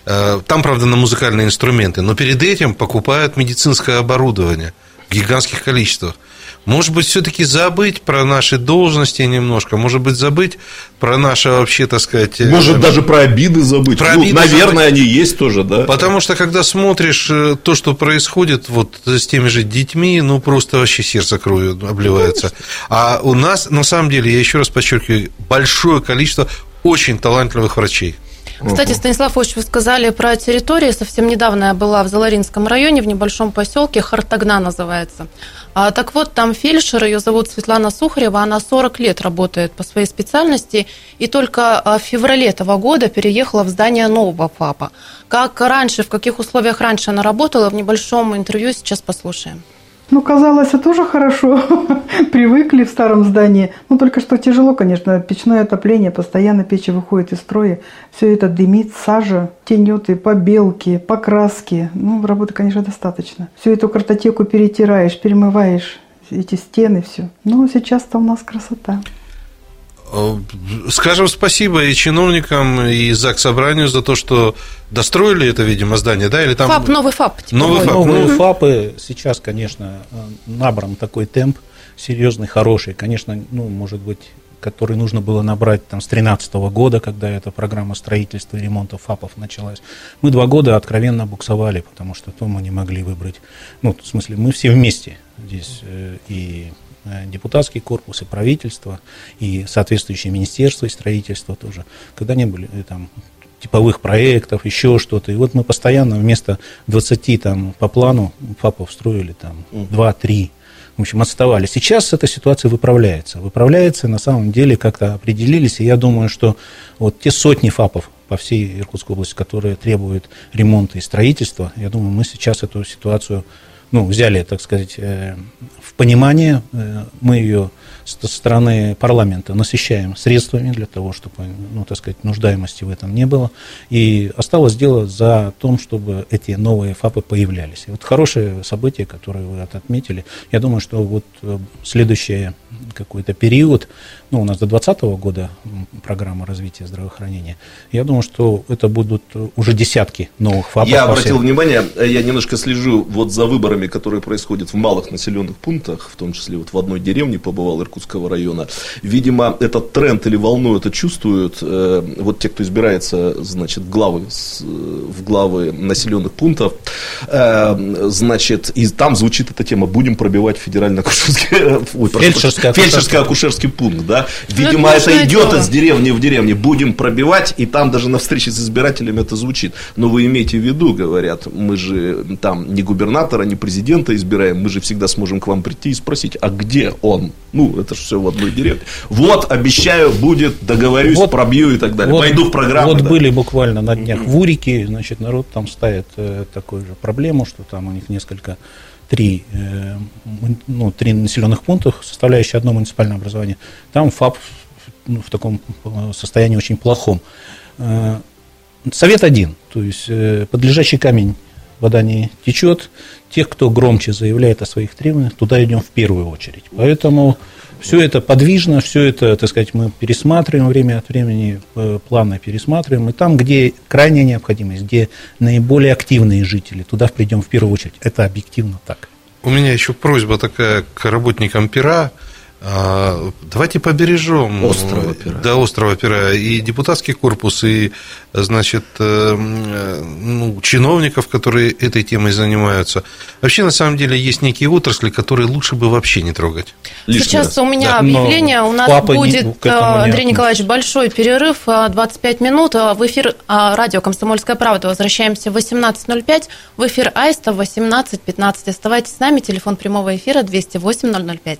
S2: Э, там, правда, на музыкальные инструменты, но перед этим покупают медицинское оборудование в гигантских количествах. Может быть, все-таки забыть про наши должности немножко, может быть, забыть про наше вообще, так сказать...
S3: Э, может, даже про обиды забыть. Про ну, обиды наверное, забыть. они есть тоже, да?
S2: Потому что, когда смотришь э, то, что происходит вот с теми же детьми, ну, просто вообще сердце кровью обливается. А у нас, на самом деле, я еще раз подчеркиваю, большое количество очень талантливых врачей.
S1: Кстати, Станислав Ильич, вы сказали про территории. Совсем недавно я была в Заларинском районе, в небольшом поселке, Хартагна называется. А, так вот, там фельдшер, ее зовут Светлана Сухарева, она 40 лет работает по своей специальности, и только а, в феврале этого года переехала в здание нового ФАПа. Как раньше, в каких условиях раньше она работала, в небольшом интервью сейчас послушаем.
S7: Ну, казалось, это тоже хорошо. Привыкли в старом здании. Ну, только что тяжело, конечно. Печное отопление, постоянно печи выходит из строя. Все это дымит, сажа, тенеты, побелки, покраски. Ну, работы, конечно, достаточно. Всю эту картотеку перетираешь, перемываешь, эти стены, все. Ну, сейчас-то у нас красота.
S2: Э, скажем спасибо и чиновникам, и ЗАГС собранию за то, что достроили это, видимо, здание, да? Или там...
S1: ФАП, новый ФАП.
S4: Типа новый ФАП. Новые ну... ФАПы сейчас, конечно, набран такой темп серьезный, хороший. Конечно, ну, может быть, который нужно было набрать там, с 2013 года, когда эта программа строительства и ремонта ФАПов началась. Мы два года откровенно буксовали, потому что то мы не могли выбрать. Ну, в смысле, мы все вместе здесь э, и Э, депутатский корпус, и правительство, и соответствующие министерства и строительство тоже, когда не были э, там типовых проектов, еще что-то. И вот мы постоянно вместо 20 там по плану ФАПов строили там 2-3. В общем, отставали. Сейчас эта ситуация выправляется. Выправляется, на самом деле как-то определились. И я думаю, что вот те сотни ФАПов по всей Иркутской области, которые требуют ремонта и строительства, я думаю, мы сейчас эту ситуацию ну, взяли, так сказать, э, в понимание, э, мы ее со стороны парламента насыщаем средствами для того, чтобы, ну, так сказать, нуждаемости в этом не было. И осталось дело за том, чтобы эти новые ФАПы появлялись. И вот хорошее событие, которое вы отметили, я думаю, что вот э, следующий какой-то период, ну, у нас до 2020 года программа развития здравоохранения, я думаю, что это будут уже десятки новых ФАПов.
S3: Я обратил внимание, я немножко слежу вот за выборами, которые происходят в малых населенных пунктах, в том числе вот в одной деревне побывал Иркутского района. Видимо, этот тренд или волну это чувствуют э, вот те, кто избирается, значит, главы, в главы населенных пунктов, э, значит, и там звучит эта тема, будем пробивать федерально-акушерский, фельдшерско-акушерский пункт, да, ну, видимо, это, это идет дело. из деревни в деревне, будем пробивать, и там даже на встрече с избирателями это звучит. Но вы имейте в виду, говорят, мы же там не губернатора, не президента избираем, мы же всегда сможем к вам прийти и спросить, а где он? Ну, это же все в одной деревне. Вот, обещаю, будет, договорюсь, вот, пробью и так далее. Вот, Пойду в программу.
S4: Вот да. были буквально на днях в Урике, значит, народ там ставит э, такую же проблему, что там у них несколько три, э, ну, три населенных пунктах, составляющие одно муниципальное образование. Там ФАП ну, в таком э, состоянии очень плохом. Э, совет один, то есть подлежащий камень вода не течет. Тех, кто громче заявляет о своих требованиях, туда идем в первую очередь. Поэтому все это подвижно, все это, так сказать, мы пересматриваем время от времени, э, планы пересматриваем. И там, где крайняя необходимость, где наиболее активные жители, туда придем в первую очередь. Это объективно так.
S2: У меня еще просьба такая к работникам пера. А, давайте побережем
S3: острова пера.
S2: Да, острова пера. И депутатский корпус, и, значит, э, ну, чиновников, которые этой темой занимаются. Вообще, на самом деле, есть некие отрасли, которые лучше бы вообще не трогать.
S1: Лишний Сейчас раз. у меня да. объявление. у нас будет, не, Андрей Николаевич, большой перерыв, 25 минут. В эфир радио «Комсомольская правда» возвращаемся в 18.05. В эфир Аиста в 18.15. Оставайтесь с нами. Телефон прямого эфира 208 005.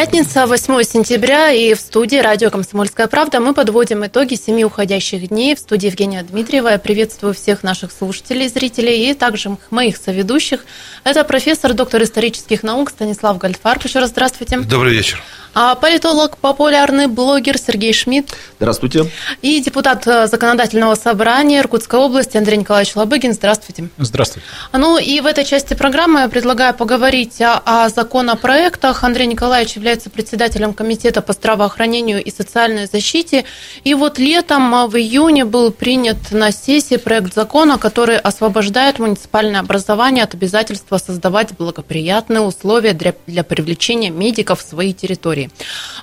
S1: Пятница, 8 сентября, и в студии радио «Комсомольская правда» мы подводим итоги семи уходящих дней. В студии Евгения Дмитриева. Я приветствую всех наших слушателей, зрителей и также моих соведущих. Это профессор, доктор исторических наук Станислав Гальфарб. Еще раз здравствуйте.
S2: Добрый вечер.
S1: А политолог, популярный блогер Сергей Шмидт.
S3: Здравствуйте.
S1: И депутат э, Законодательного собрания Иркутской области Андрей Николаевич Лобыгин. Здравствуйте.
S4: Здравствуйте.
S1: Ну и в этой части программы я предлагаю поговорить о, о законопроектах. Андрей Николаевич является председателем Комитета по здравоохранению и социальной защите. И вот летом, а, в июне, был принят на сессии проект закона, который освобождает муниципальное образование от обязательства создавать благоприятные условия для, для привлечения медиков в свои территории.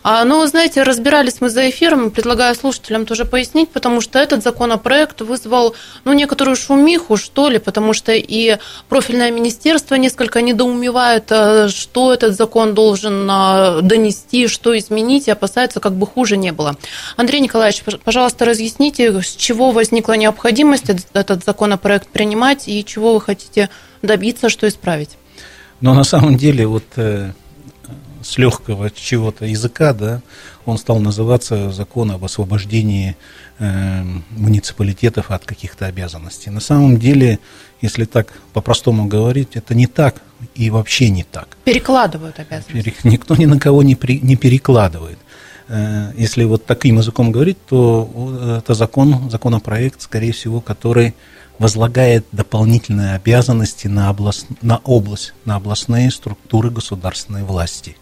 S1: А, ну, знаете, разбирались мы за эфиром, предлагаю слушателям тоже пояснить, потому что этот законопроект вызвал, ну, некоторую шумиху, что ли, потому что и профильное министерство несколько недоумевает, э, что этот закон должен что-то донести, что изменить, и опасаются, как бы хуже не было. Андрей Николаевич, пожалуйста, разъясните, с чего возникла необходимость этот законопроект принимать и чего вы хотите добиться, что исправить?
S4: Но на самом деле вот э, с легкого чего-то языка, да, он стал называться закон об освобождении э, муниципалитетов от каких-то обязанностей. На самом деле, если так по-простому говорить, это не так и вообще не так.
S1: Перекладывают обязанности.
S4: Никто ни на кого не, при, не перекладывает. Э, если вот таким языком говорить, то это закон, законопроект, скорее всего, который возлагает дополнительные обязанности на, область, на область, на областные структуры государственной власти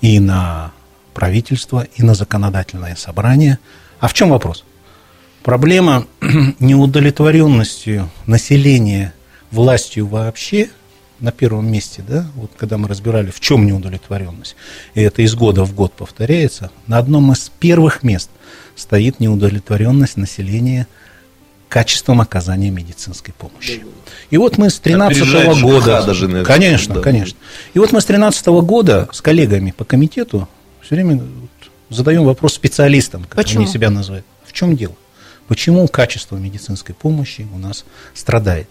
S4: и на правительство, и на законодательное собрание. А в чем вопрос? Проблема неудовлетворенностью населения властью вообще на первом месте, да, вот когда мы разбирали, в чем неудовлетворенность, и это из года в год повторяется, на одном из первых мест стоит неудовлетворенность населения качеством оказания медицинской помощи. И вот мы с 13 года... Даже, конечно, да. конечно. И вот мы с 13 года с коллегами по комитету все время задаем вопрос специалистам, как Почему? они себя называют. В чем дело? Почему качество медицинской помощи у нас страдает?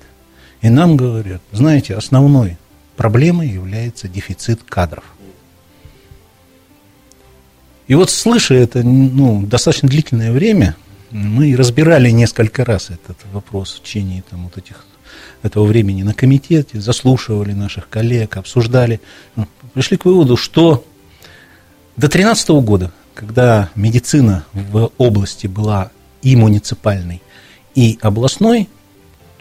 S4: И нам говорят, знаете, основной проблемой является дефицит кадров. И вот слыша это ну, достаточно длительное время, мы разбирали несколько раз этот вопрос в течение там, вот этих, этого времени на комитете, заслушивали наших коллег, обсуждали. Ну, пришли к выводу, что до 2013 года, когда медицина в области была и муниципальной, и областной,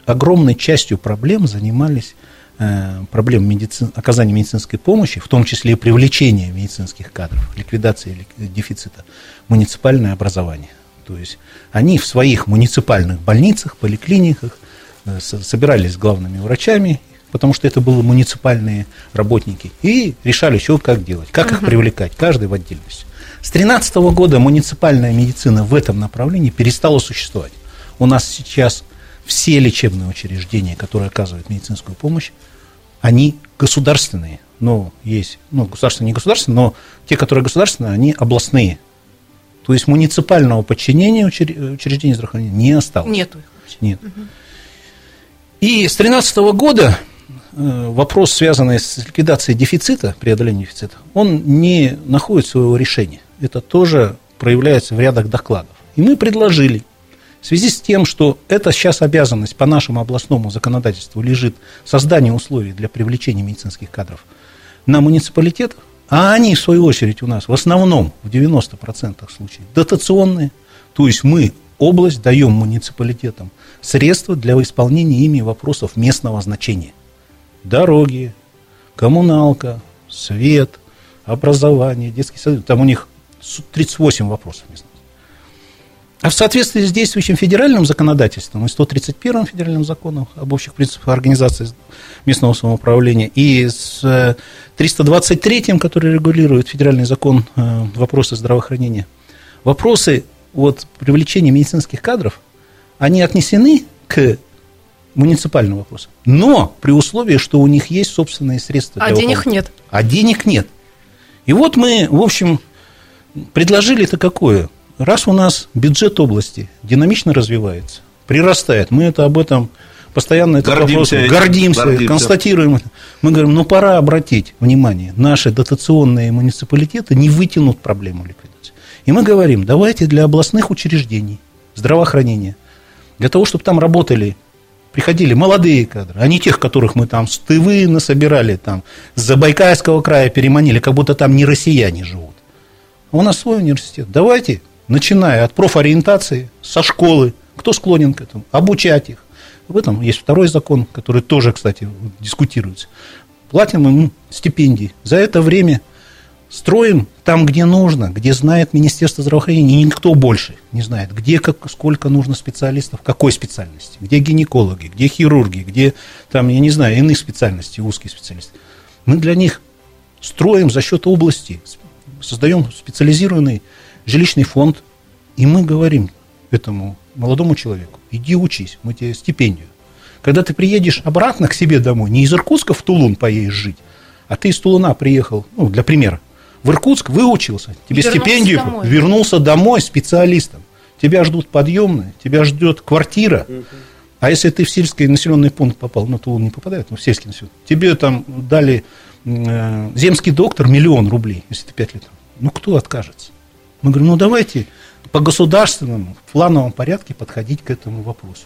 S4: огромной частью проблем занимались э, проблем медицин, оказания медицинской помощи, в том числе и привлечения медицинских кадров, ликвидации дефицита, муниципальное образование. То есть они в своих муниципальных больницах, поликлиниках э, собирались с главными врачами, потому что это были муниципальные работники, и решали, что как делать, как их привлекать, каждый в отдельности. С 2013 года муниципальная медицина в этом направлении перестала существовать. У нас сейчас все лечебные учреждения, которые оказывают медицинскую помощь, они государственные. Но есть, ну, государственные, не государственные, но те, которые государственные, они областные. То есть муниципального подчинения учреждений здравоохранения не осталось.
S1: Нету
S4: их вообще. Нет. Угу. И с 2013 года э, вопрос, связанный с ликвидацией дефицита, преодолением дефицита, он не находит своего решения. Это тоже проявляется в рядах докладов. И мы предложили, в связи с тем, что эта сейчас обязанность по нашему областному законодательству лежит создание условий для привлечения медицинских кадров на муниципалитетах, а они, в свою очередь, у нас в основном, в 90% случаев, дотационные. То есть мы, область, даем муниципалитетам средства для исполнения ими вопросов местного значения. Дороги, коммуналка, свет, образование, детский сад. Там у них 38 вопросов. А в соответствии с действующим федеральным законодательством и 131 федеральным законом об общих принципах организации местного самоуправления и с 323, э, который регулирует федеральный закон э, вопросы здравоохранения, вопросы вот, привлечения медицинских кадров, они отнесены к муниципальным вопросам, но при условии, что у них есть собственные средства.
S1: А денег выполнения. нет.
S4: А денег нет. И вот мы, в общем, предложили это какое? раз у нас бюджет области динамично развивается, прирастает, мы это об этом постоянно это гордимся, вопрос, гордимся, гордимся, констатируем. Мы говорим, ну пора обратить внимание, наши дотационные муниципалитеты не вытянут проблему ликвидации. И мы говорим, давайте для областных учреждений здравоохранения, для того, чтобы там работали, приходили молодые кадры, а не тех, которых мы там с Тывы насобирали, там, с Забайкальского края переманили, как будто там не россияне живут. А у нас свой университет. Давайте начиная от профориентации, со школы, кто склонен к этому, обучать их. В этом есть второй закон, который тоже, кстати, дискутируется. Платим им стипендии. За это время строим там, где нужно, где знает Министерство здравоохранения, никто больше не знает, где как, сколько нужно специалистов, какой специальности, где гинекологи, где хирурги, где там, я не знаю, иные специальности, узкие специалисты. Мы для них строим за счет области, создаем специализированный жилищный фонд, и мы говорим этому молодому человеку, иди учись, мы тебе стипендию. Когда ты приедешь обратно к себе домой, не из Иркутска в Тулун поедешь жить, а ты из Тулуна приехал, ну, для примера, в Иркутск, выучился, тебе
S1: Вернулся
S4: стипендию,
S1: домой.
S4: вернулся домой специалистом. Тебя ждут подъемные, тебя ждет квартира. А если ты в сельский населенный пункт попал, ну, то он не попадает, но в сельский населенный тебе там дали земский доктор миллион рублей, если ты пять лет. Ну, кто откажется? Мы говорим, ну, давайте по государственному, в плановом порядке подходить к этому вопросу.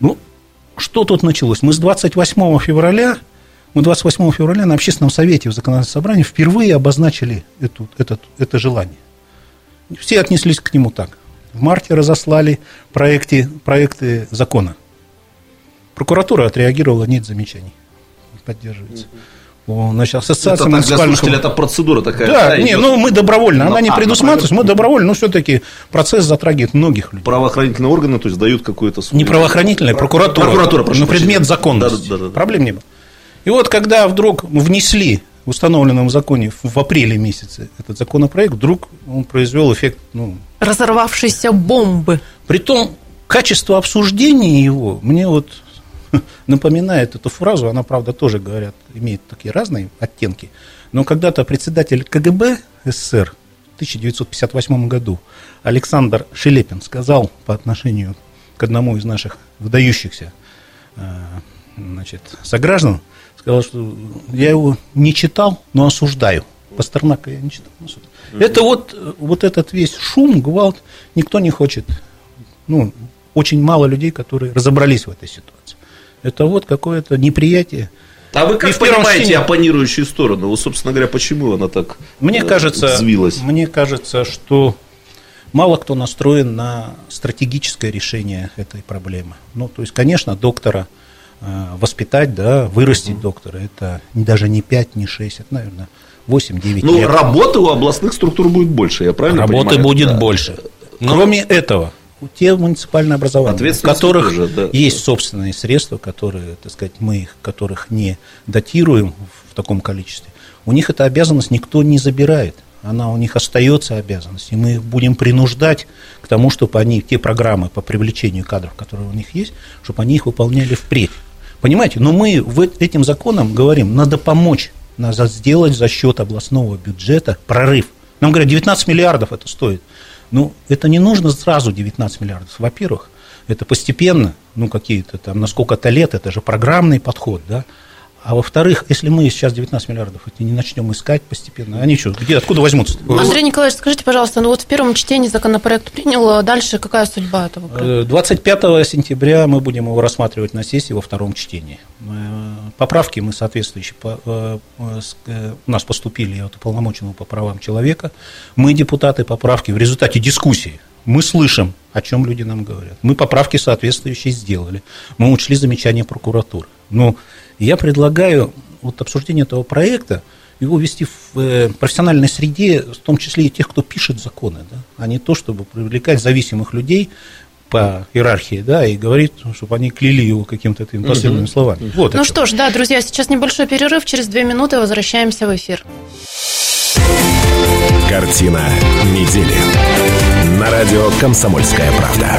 S4: Ну, что тут началось? Мы с 28 февраля, мы 28 февраля на общественном совете в законодательном собрании впервые обозначили эту, этот, это желание. Все отнеслись к нему так. В марте разослали проекты, проекты закона. Прокуратура отреагировала, нет замечаний. Поддерживается. О, Значит, ассоциация
S3: Это для
S4: муниципальных...
S3: слушателя это процедура такая.
S4: Да, не,
S3: идет.
S4: ну мы добровольно, она
S3: Ну,
S4: не
S3: а,
S4: предусматривается, мы добровольно, но все-таки процесс затрагивает многих людей.
S3: Правоохранительные органы, то есть дают какую-то сумму.
S4: Не правоохранительная, прокуратура.
S3: Прокуратура, прошу
S4: На предмет законности.
S3: Да, да, да, да.
S4: Проблем не было. И вот когда вдруг внесли в установленном законе в апреле месяце этот законопроект, вдруг он произвел эффект, ну,
S1: Разорвавшиеся бомбы.
S4: Притом, качество обсуждения его мне вот напоминает эту фразу, она, правда, тоже, говорят, имеет такие разные оттенки, но когда-то председатель КГБ СССР в 1958 году Александр Шелепин сказал по отношению к одному из наших выдающихся э, значит, сограждан, сказал, что я его не читал, но осуждаю. Пастернака я не читал. осуждаю. Это вот, вот этот весь шум, гвалт, никто не хочет ну, очень мало людей, которые разобрались в этой ситуации. Это вот какое-то неприятие.
S3: А вы
S4: И
S3: как
S4: первом
S3: понимаете
S4: чтении-
S3: оппонирующую сторону? Вот, собственно говоря, почему она так
S4: Мне
S3: э,
S4: кажется,
S3: взвилась?
S4: мне кажется, что мало кто настроен на стратегическое решение этой проблемы. Ну, то есть, конечно, доктора э, воспитать, да, вырастить доктора, это даже не 5, не 6, это, наверное, 8-9
S3: Ну,
S4: лет.
S3: работы у областных структур будет больше, я правильно
S4: Работы
S3: понимаю?
S4: будет
S3: Да.
S4: больше. Кроме этого, те муниципальные образования, в которых
S3: тоже, да.
S4: есть собственные средства, которые, так сказать, мы их, которых не датируем в, таком количестве, у них эта обязанность никто не забирает. Она у них остается обязанность. И мы их будем принуждать к тому, чтобы они, те программы по привлечению кадров, которые у них есть, чтобы они их выполняли впредь. Понимаете? Но мы этим законом говорим, надо помочь, надо сделать за счет областного бюджета прорыв. Нам говорят, 19 миллиардов это стоит. Ну, это не нужно сразу 19 миллиардов. Во-первых, это постепенно, ну, какие-то там, на сколько-то лет, это же программный подход, да. А во-вторых, если мы сейчас 19 миллиардов эти не начнем искать постепенно, они что, где, откуда возьмутся?
S1: Андрей Николаевич, скажите, пожалуйста, ну вот в первом чтении законопроект принял, а дальше какая судьба этого проекта?
S4: Э, 25 сентября мы будем его рассматривать на сессии во втором чтении. Э, Поправки мы соответствующие, э, у нас поступили от уполномоченного по правам человека. Мы, депутаты, поправки в результате дискуссии, мы слышим, о чем люди нам говорят. Мы поправки соответствующие сделали. Мы учли замечания прокуратуры. Но я предлагаю вот обсуждение этого проекта его вести в э, профессиональной среде, в том числе и тех, кто пишет законы, да, а не то, чтобы привлекать зависимых людей по иерархии, да, и говорить, чтобы они кляли его каким-то таким последними словами. Вот
S1: Ну что ж, да, друзья, сейчас небольшой перерыв, через две минуты возвращаемся в эфир.
S5: Картина недели. На радио «Комсомольская правда».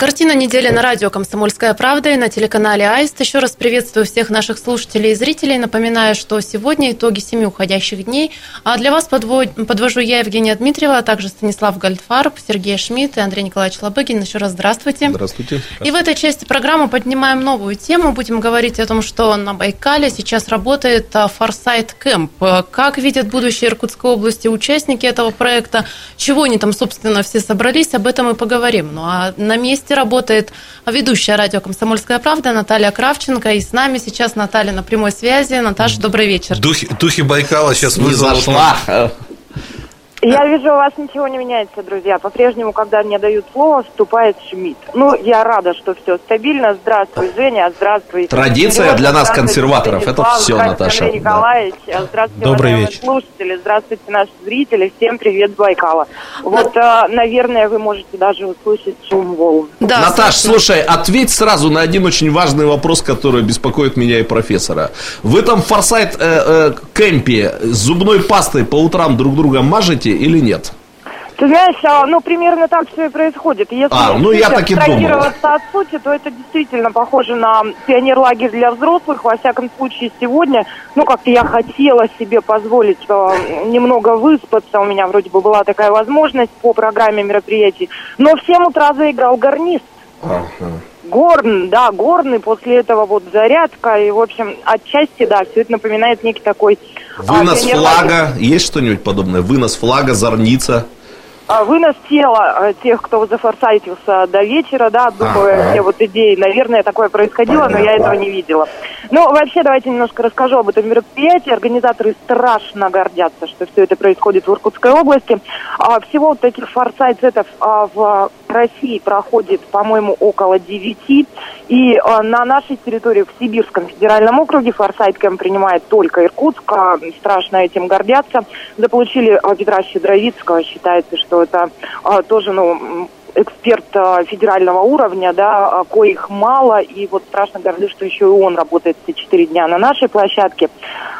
S1: Картина недели на радио «Комсомольская правда» и на телеканале «Аист». Еще раз приветствую всех наших слушателей и зрителей. Напоминаю, что сегодня итоги семи уходящих дней. А для вас подво- подвожу я, Евгения Дмитриева, а также Станислав Гольдфарб, Сергей Шмидт и Андрей Николаевич Лобыгин. Еще раз здравствуйте.
S3: Здравствуйте.
S1: И в этой части программы поднимаем новую тему. Будем говорить о том, что на Байкале сейчас работает а, Форсайт Кэмп. Как видят будущее Иркутской области участники этого проекта, чего они там, собственно, все собрались, об этом и поговорим. Ну а на месте работает ведущая радио «Комсомольская правда» Наталья Кравченко. И с нами сейчас Наталья на прямой связи. Наташа, добрый вечер.
S2: Духи, духи Байкала сейчас
S3: Не
S2: вызовут
S3: зашла.
S8: Я вижу, у вас ничего не меняется, друзья. По-прежнему, когда мне дают слово, вступает Шмидт. Ну, я рада, что все стабильно. Здравствуй, Женя. Здравствуй.
S3: Традиция
S8: Сережа,
S3: для нас, консерваторов. Это
S8: здравствуйте,
S3: Наташа.
S8: Андрей
S3: Да.
S8: Николаевич. Здравствуйте,
S4: Добрый вечер.
S8: слушатели. Здравствуйте, наши зрители. Всем привет Байкала. Вот, э, наверное, вы можете даже услышать шум волн.
S1: Да,
S3: Наташ, слушай, ответь сразу на один очень важный вопрос, который беспокоит меня и профессора. В этом форсайт э, э, кемпе с зубной пастой по утрам друг друга мажете или нет?
S8: Ты знаешь, а, ну, примерно так все и происходит. Если
S3: А, ну, я так и думал.
S8: от сути, то это действительно похоже на пионерлагерь для взрослых. Во всяком случае, сегодня, ну, как-то я хотела себе позволить э, немного выспаться. У меня вроде бы была такая возможность по программе мероприятий. Но в 7 утра заиграл гарнист.
S3: Ага.
S8: Горн, да, горный, после этого вот зарядка, и, в общем, отчасти, да, все это напоминает некий такой... а,
S3: Вынос
S8: пионерлагерь.
S3: флага. Есть что-нибудь подобное? Вынос флага, зорница.
S8: А, Вынос тела э, тех, кто зафорсайтился до вечера, да, думаю,
S3: Ага.
S8: все вот идеи, наверное, такое происходило, но я этого не видела. Ну, вообще, давайте немножко расскажу об этом мероприятии. Организаторы страшно гордятся, что все это происходит в Иркутской области. А, Всего вот таких форсайт-сетов а, в России проходит, по-моему, около 9. И на нашей территории, в Сибирском федеральном округе, форсайт-кэм принимает только Иркутск. Страшно этим гордятся. Заполучили Петра Щедровицкого. Считается, что это а, тоже, ну, эксперт а, федерального уровня, да, а, коих мало, и вот страшно горжусь, что еще и он работает все четыре дня на нашей площадке.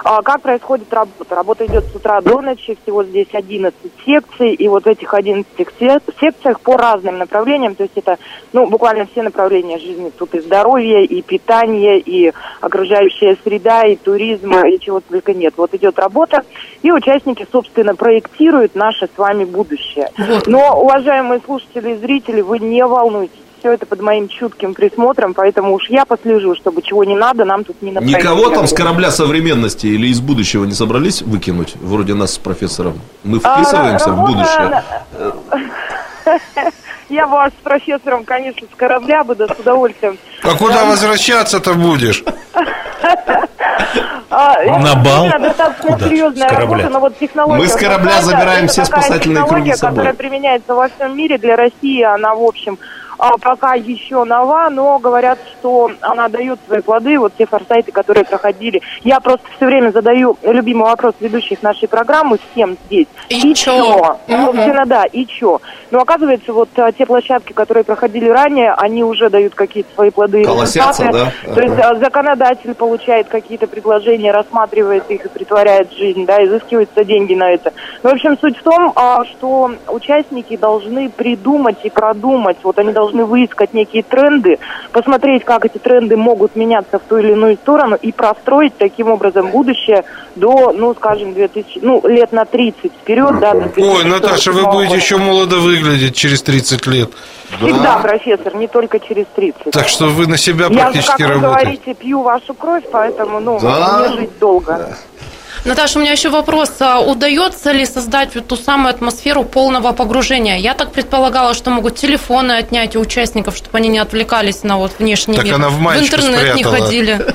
S8: А, Как происходит работа? Работа идет с утра до ночи, всего здесь 11 секций, и вот в этих 11 сек- секциях по разным направлениям, то есть это, ну, буквально все направления жизни, тут и здоровье, и питание, и окружающая среда, и туризм, и чего только нет. Вот идет работа, и участники, собственно, проектируют наше с вами будущее. Но, уважаемые слушатели зрители, вы не волнуйтесь. Все это под моим чутким присмотром, поэтому уж я послежу, чтобы чего не надо, нам тут не направить.
S3: Никого там с корабля современности или из будущего не собрались выкинуть? Вроде нас с профессором. Мы
S8: А,
S3: вписываемся в
S8: работа
S3: будущее.
S8: Я вас с профессором, конечно, с корабля бы, да с удовольствием.
S2: А куда возвращаться-то будешь?
S8: А,
S4: На бал? Куда?
S8: серьезная
S4: С корабля?
S8: работа, но вот технология...
S3: Мы с корабля забираем все спасательные круги
S8: технология,
S3: с собой.
S8: которая применяется во всем мире. Для России она, в общем, пока еще нова, но говорят, что она дает свои плоды, вот те форсайты, которые проходили. Я просто все время задаю любимый вопрос ведущих нашей программы всем здесь.
S1: И чё? Мгм.
S8: Собственно, да, и чё? Но оказывается, вот а, те площадки, которые проходили ранее, они уже дают какие-то свои плоды и
S3: Колосятся,
S8: результаты.
S3: да?
S8: То есть а, законодатель получает какие-то предложения, рассматривает их и притворяет в жизнь, да, изыскиваются деньги на это. Ну, в общем, суть в том, а, что участники должны придумать и продумать, вот они должны выискать некие тренды, посмотреть, как эти тренды могут меняться в ту или иную сторону и простроить таким образом будущее до, ну, скажем, 2000, ну, лет на 30 вперед, да. до
S2: Ой, Наташа, вы
S8: 2047
S2: будете
S8: года.
S2: еще молодо выглядеть через 30 лет.
S8: Всегда, профессор, не только через 30.
S2: Так что вы на себя
S8: Я же,
S2: практически
S8: как вы
S2: работаете.
S8: говорите, пью вашу кровь, поэтому, ну,
S3: Да.
S8: мне жить долго.
S1: Наташа, у меня еще вопрос. А удается ли создать вот ту самую атмосферу полного погружения? Я так предполагала, что могут телефоны отнять у участников, чтобы они не отвлекались на вот внешний
S2: Так
S1: мир.
S2: она в маечку
S1: интернет не
S2: спрятала.
S1: ходили.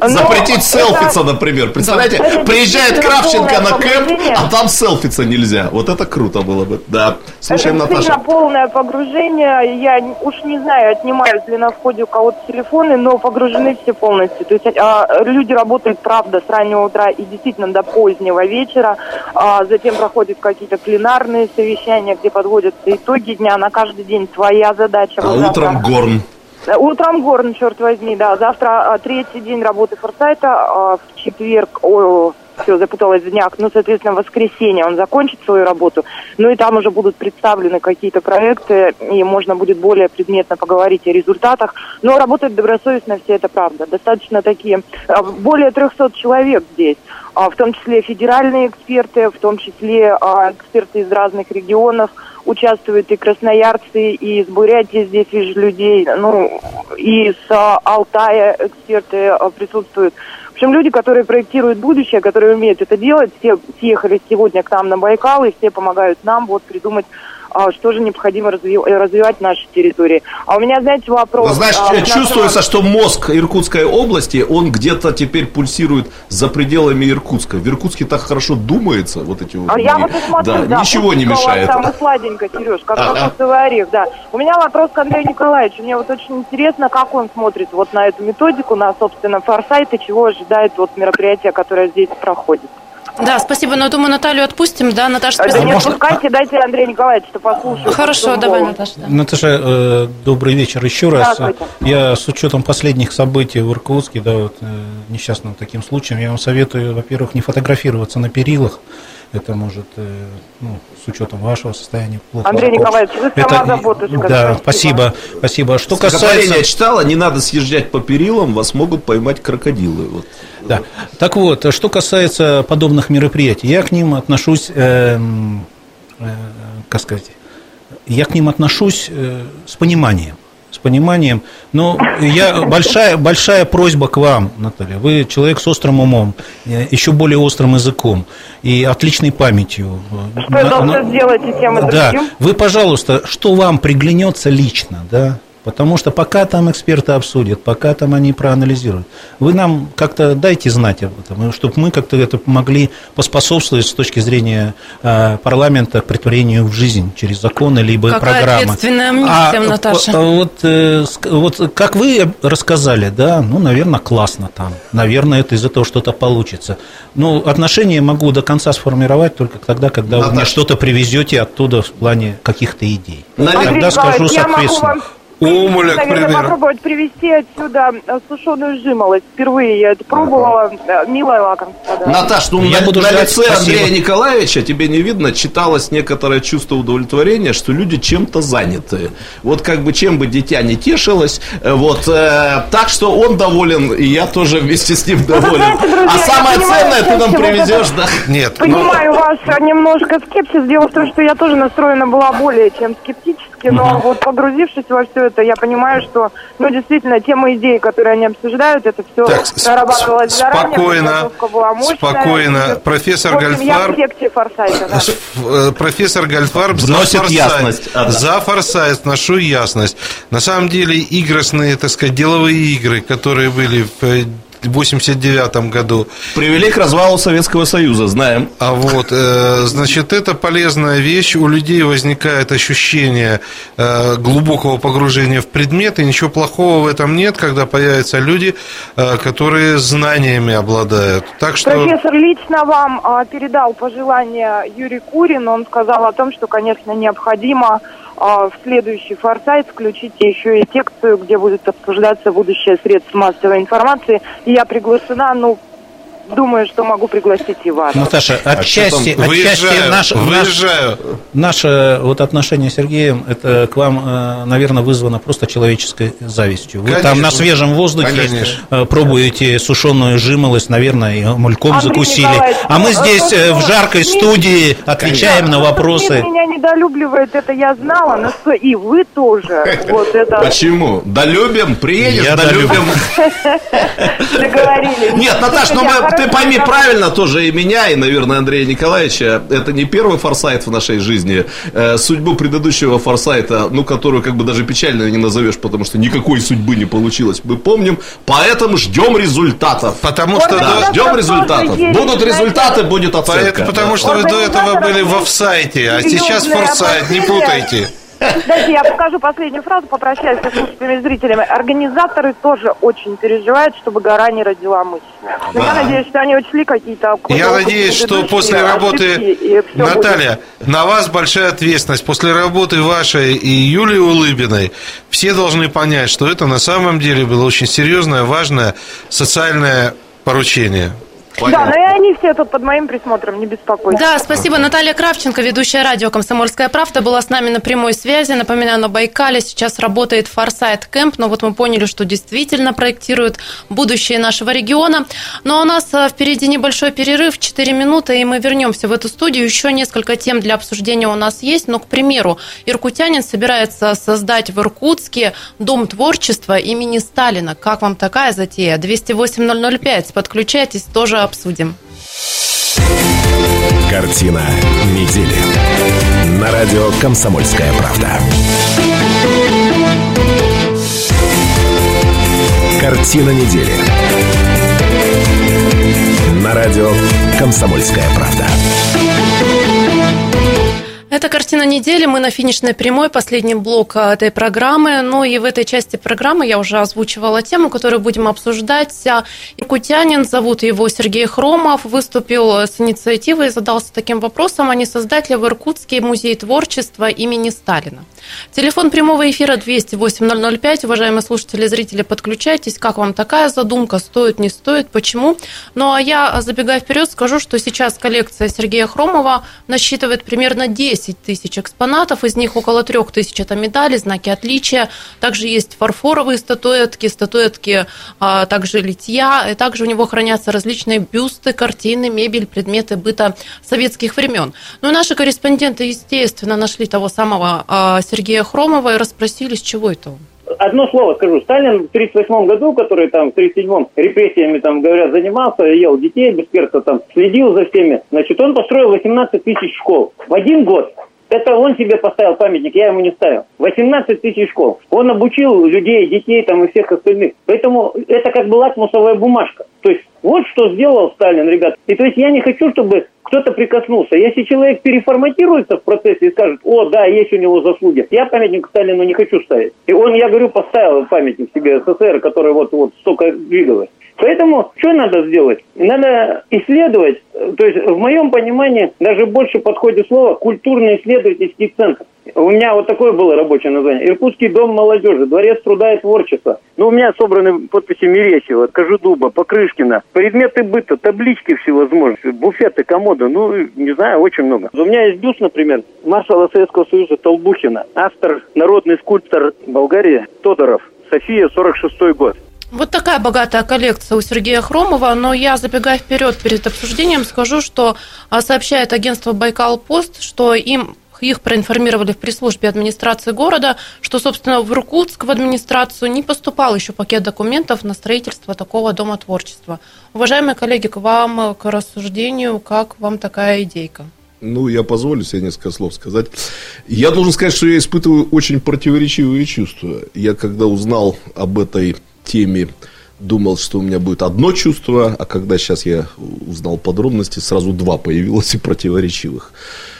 S8: Но
S3: Запретить
S8: это-
S3: селфиться, например. Представляете, приезжает Кравченко на кэмп, а там селфиться нельзя. Вот это круто было бы. Да. Слушаем,
S8: это
S3: Наташа.
S8: полное погружение. Я уж не знаю, отнимают ли на входе у кого-то телефоны, но погружены все полностью. То есть а, люди работают, правда, с раннего утра и действительно до позднего вечера. А, затем проходят какие-то пленарные совещания, где подводятся итоги дня. На каждый день своя задача.
S3: А утром горн.
S8: Утром горн, черт возьми, да. Завтра а, третий день работы форсайта. а, в четверг, ой, все, запуталась в днях. Ну, соответственно, в воскресенье он закончит свою работу. Ну и там уже будут представлены какие-то проекты, и можно будет более предметно поговорить о результатах. Но работают добросовестно все, это правда. Достаточно такие, а, более 300 человек здесь. а, В том числе федеральные эксперты, в том числе а, эксперты из разных регионов участвуют и красноярцы, и из Бурятии здесь вижу людей, ну, и с а, Алтая эксперты а, присутствуют. В общем, люди, которые проектируют будущее, которые умеют это делать, все съехали сегодня к нам на Байкал, и все помогают нам вот придумать, что же необходимо разви- э, развивать в нашей территории. А у меня, знаете, вопрос...
S3: Вы знаешь,
S8: а, нашему-
S3: чувствуется, что мозг Иркутской области, он где-то теперь пульсирует за пределами Иркутска. В Иркутске так хорошо думается, вот эти вот...
S8: А я вот смотрю,
S3: да,
S8: да,
S3: ничего не мешает.
S8: Там и сладенько, Сереж, как кокосовый орех, да. У меня вопрос к Андрею Николаевичу. Мне вот очень интересно, как он смотрит вот на эту методику, на, собственно, форсайт и чего ожидает вот мероприятие, которое здесь проходит.
S1: Да, спасибо. Но я думаю, Наталью отпустим. Да, Наташа,
S8: Да
S1: спасибо.
S8: не отпускайте, дайте Андрею Николаевичу послушать.
S1: Хорошо, давай, Наташа. да.
S4: Наташа, э, добрый вечер еще раз. Я с учетом последних событий в Иркутске, да, вот, э, несчастным таким случаем, я вам советую, во-первых, не фотографироваться на перилах, это может, э, ну, с учетом вашего состояния плохо.
S8: Андрей Николаевич, вы сама заботушка.
S4: Да, спасибо, спасибо. Что касается...
S3: я читала, не надо съезжать по перилам, вас могут поймать крокодилы. Вот.
S4: Да. Так вот, что касается подобных мероприятий, я к ним отношусь, э, э, как сказать, я к ним отношусь э, с пониманием с пониманием. Но я большая, большая просьба к вам, Наталья. Вы человек с острым умом, э, еще более острым языком и отличной памятью.
S8: Что я должна сделать и тем и
S4: Да, другим? вы, пожалуйста, что вам приглянется лично, да, Потому что пока там эксперты обсудят, пока там они проанализируют, вы нам как-то дайте знать об этом, чтобы мы как-то это могли поспособствовать с точки зрения э, парламента к притворению в жизнь через законы либо
S1: Какая
S4: программы.
S1: ответственная миссия, а, Наташа.
S4: Вот, э, вот как вы рассказали, да, ну, наверное, классно там. Наверное, это из этого что-то получится. Ну, отношения могу до конца сформировать только тогда, когда Наташа. вы мне что-то привезете оттуда в плане каких-то идей.
S8: Наверное, Тогда скажу соответственно.
S2: Умуля, к примеру.
S8: попробовать привезти отсюда э, сушеную жимолость. Впервые я это пробовала. Ага. Милое лакомство, да.
S3: Наташ, ну я на, буду на лице спасибо. Андрея Николаевича, тебе не видно, читалось некоторое чувство удовлетворения, что люди чем-то заняты. Вот как бы чем бы дитя не тешилось, э, вот э, так что он доволен, и я тоже вместе с ним доволен. Знаете, друзья, а самое ценное ты нам привезешь, да?
S8: Нет. Понимаю но... ваш немножко скепсис. Дело в том, что я тоже настроена была более чем скептически практически, но вот погрузившись во все это, я понимаю, что, ну, действительно, темы идеи, которые они обсуждают, это все так, прорабатывалось
S2: заранее, спокойно, была мощная, спокойно. Профессор общем, Гальфар...
S8: Форсайта, да.
S2: Э, профессор Гальфар
S3: Вносит. Ясность.
S2: За Форсайт ношу ясность. На самом деле, игростные, так сказать, деловые игры, которые были в 1989 году.
S3: Привели к развалу Советского Союза, знаем.
S2: А вот, э, значит, это полезная вещь. У людей возникает ощущение э, глубокого погружения в предмет, и ничего плохого в этом нет, когда появятся люди, э, которые знаниями обладают. Так что...
S8: Профессор лично вам передал пожелания Юрий Курин. Он сказал о том, что, конечно, необходимо в следующий форсайт включите еще и секцию, где будет обсуждаться будущее средств массовой информации. И я приглашена, ну, думаю, что могу пригласить и вас.
S4: Наташа,
S2: а
S4: отчасти,
S2: а отчасти
S4: наш, выезжаю. Наш, наше вот отношение с Сергеем, это к вам, э, наверное, вызвано просто человеческой завистью. Вы Конечно. там на свежем воздухе Конечно. Э, пробуете сушеную жимолость, наверное, и мульком Андрей закусили. А мы здесь э, в жаркой студии отвечаем Конечно. на вопросы.
S8: Смит меня недолюбливает, это я знала, но что и вы тоже. Вот это...
S3: Почему? Долюбим, приедешь, я долюбим.
S8: Договорились.
S3: Нет, Наташ, ну мы ты пойми правильно тоже и меня, и, наверное, Андрея Николаевича. Это не первый форсайт в нашей жизни. Э, судьбу предыдущего форсайта, ну, которую как бы даже печально не назовешь, потому что никакой судьбы не получилось, мы помним. Поэтому ждем результатов.
S2: Потому что...
S3: Да, ждем результатов. Будут результаты, будет оценка.
S2: Потому что вы до этого были в офсайте, а сейчас форсайт, не путайте.
S8: Дайте я покажу последнюю фразу, попрощаюсь со слушателями и зрителями. Организаторы тоже очень переживают, чтобы гора не родила. Но да. я надеюсь, что они учли какие-то...
S2: Я надеюсь, что после работы... Наталья, будет. на вас большая ответственность. После работы вашей и Юлии Улыбиной все должны понять, что это на самом деле было очень серьезное, важное социальное поручение.
S8: Понятно. Да, но и они все тут под моим присмотром, не беспокойтесь.
S1: Да, спасибо. Наталья Кравченко, ведущая радио «Комсомольская правда», была с нами на прямой связи. Напоминаю, на Байкале сейчас работает Форсайт Кэмп, но вот мы поняли, что действительно проектируют будущее нашего региона. Но у нас а, впереди небольшой перерыв, 4 минуты, и мы вернемся в эту студию. Еще несколько тем для обсуждения у нас есть. Но, к примеру, иркутянин собирается создать в Иркутске Дом творчества имени Сталина. Как вам такая затея? 208-005. Подключайтесь, тоже обсудим.
S5: Картина недели. На радио «Комсомольская правда». Картина недели. На радио «Комсомольская правда».
S1: Это картина недели. Мы на финишной прямой, последний блок а, этой программы. Ну и в этой части программы я уже озвучивала тему, которую будем обсуждать. А, якутянин, зовут его Сергей Хромов, выступил с инициативой и задался таким вопросом, а не создать ли в Иркутске музей творчества имени Сталина. Телефон прямого эфира 208 005. Уважаемые слушатели и зрители, подключайтесь. Как вам такая задумка? Стоит, не стоит? Почему? Ну а я, забегая вперед, скажу, что сейчас коллекция Сергея Хромова насчитывает примерно 10 тысяч экспонатов. Из них около 3 тысяч это медали, знаки отличия. Также есть фарфоровые статуэтки, статуэтки а, также литья. И также у него хранятся различные бюсты, картины, мебель, предметы быта советских времен. Ну и наши корреспонденты, естественно, нашли того самого а, Сергея Хромова и расспросили, с чего это он.
S9: Одно слово скажу. Сталин в 1938 году, который там в 1937 репрессиями, там, говорят, занимался, ел детей, бесперца там следил за всеми, значит, он построил 18 тысяч школ. В один год это он себе поставил памятник, я ему не ставил. 18 тысяч школ. Он обучил людей, детей там и всех остальных. Поэтому это как бы лакмусовая бумажка. То есть вот что сделал Сталин, ребят. И то есть я не хочу, чтобы кто-то прикоснулся. Если человек переформатируется в процессе и скажет, о, да, есть у него заслуги, я памятник Сталину не хочу ставить. И он, я говорю, поставил памятник себе СССР, который вот, вот столько двигалось. Поэтому что надо сделать? Надо исследовать, то есть в моем понимании даже больше подходит слово культурно-исследовательский центр. У меня вот такое было рабочее название. Иркутский дом молодежи, дворец труда и творчества. Ну, у меня собраны подписи Мересева, Кожедуба, Покрышкина, предметы быта, таблички всевозможные, буфеты, комоды, ну, не знаю, очень много. У меня есть бюст, например, маршала Советского Союза Толбухина, автор, народный скульптор Болгарии Тодоров, София, 46 год.
S1: Вот такая богатая коллекция у Сергея Хромова, но я, забегая вперед перед обсуждением, скажу, что а, сообщает агентство Байкал Пост, что им их проинформировали в пресс-службе администрации города, что, собственно, в Иркутск в администрацию не поступал еще пакет документов на строительство такого дома творчества. Уважаемые коллеги, к вам, к рассуждению, как вам такая идейка?
S3: Ну, я позволю себе несколько слов сказать. Я должен сказать, что я испытываю очень противоречивые чувства. Я когда узнал об этой теме думал, что у меня будет одно чувство, а когда сейчас я узнал подробности, сразу два появилось и противоречивых.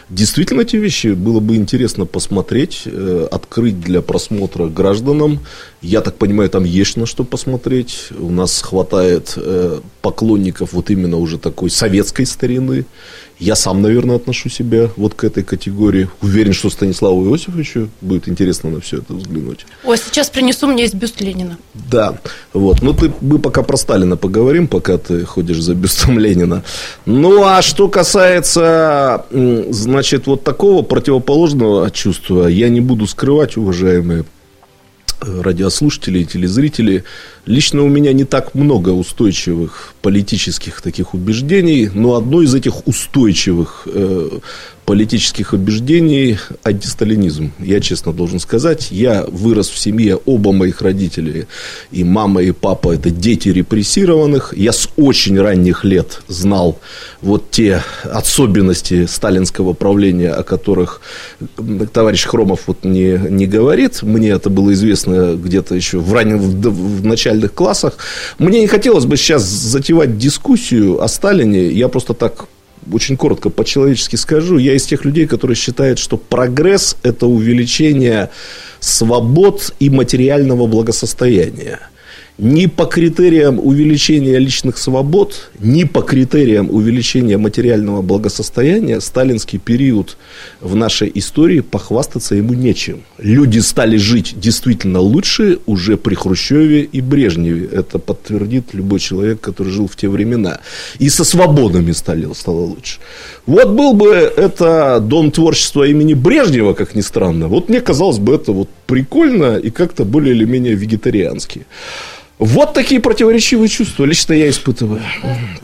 S3: Действительно, эти вещи было бы интересно посмотреть, э, открыть для просмотра гражданам. Я так понимаю, там есть на что посмотреть. У нас хватает э, поклонников вот именно уже такой советской старины. Я сам, наверное, отношу себя вот к этой категории. Уверен, что Станиславу Иосифовичу будет интересно на все это взглянуть.
S1: Ой, сейчас принесу, мне есть бюст Ленина.
S3: Да, вот. Ну, ты, мы пока про Сталина поговорим, пока ты ходишь за бюстом Ленина. Ну, а что касается, значит, вот такого противоположного чувства, я не буду скрывать, уважаемые радиослушатели и телезрители, лично у меня не так много устойчивых политических таких убеждений, но одно из этих устойчивых э, политических убеждений – антисталинизм. Я честно должен сказать, я вырос в семье, оба моих родителей, и мама, и папа – это дети репрессированных. Я с очень ранних лет знал вот те особенности сталинского правления, о которых товарищ Хромов вот не, не говорит. Мне это было известно где-то еще в, раннем, в, в начальных классах. Мне не хотелось бы сейчас затевать дискуссию о Сталине. Я просто так очень коротко по-человечески скажу, я из тех людей, которые считают, что прогресс – это увеличение свобод и материального благосостояния – ни по критериям увеличения личных свобод, ни по критериям увеличения материального благосостояния сталинский период в нашей истории похвастаться ему нечем. Люди стали жить действительно лучше уже при Хрущеве и Брежневе. Это подтвердит любой человек, который жил в те времена. И со свободами стали, стало лучше. Вот был бы это дом творчества имени Брежнева, как ни странно. Вот мне казалось бы это вот прикольно и как-то более или менее вегетариански. Вот такие противоречивые чувства лично я испытываю.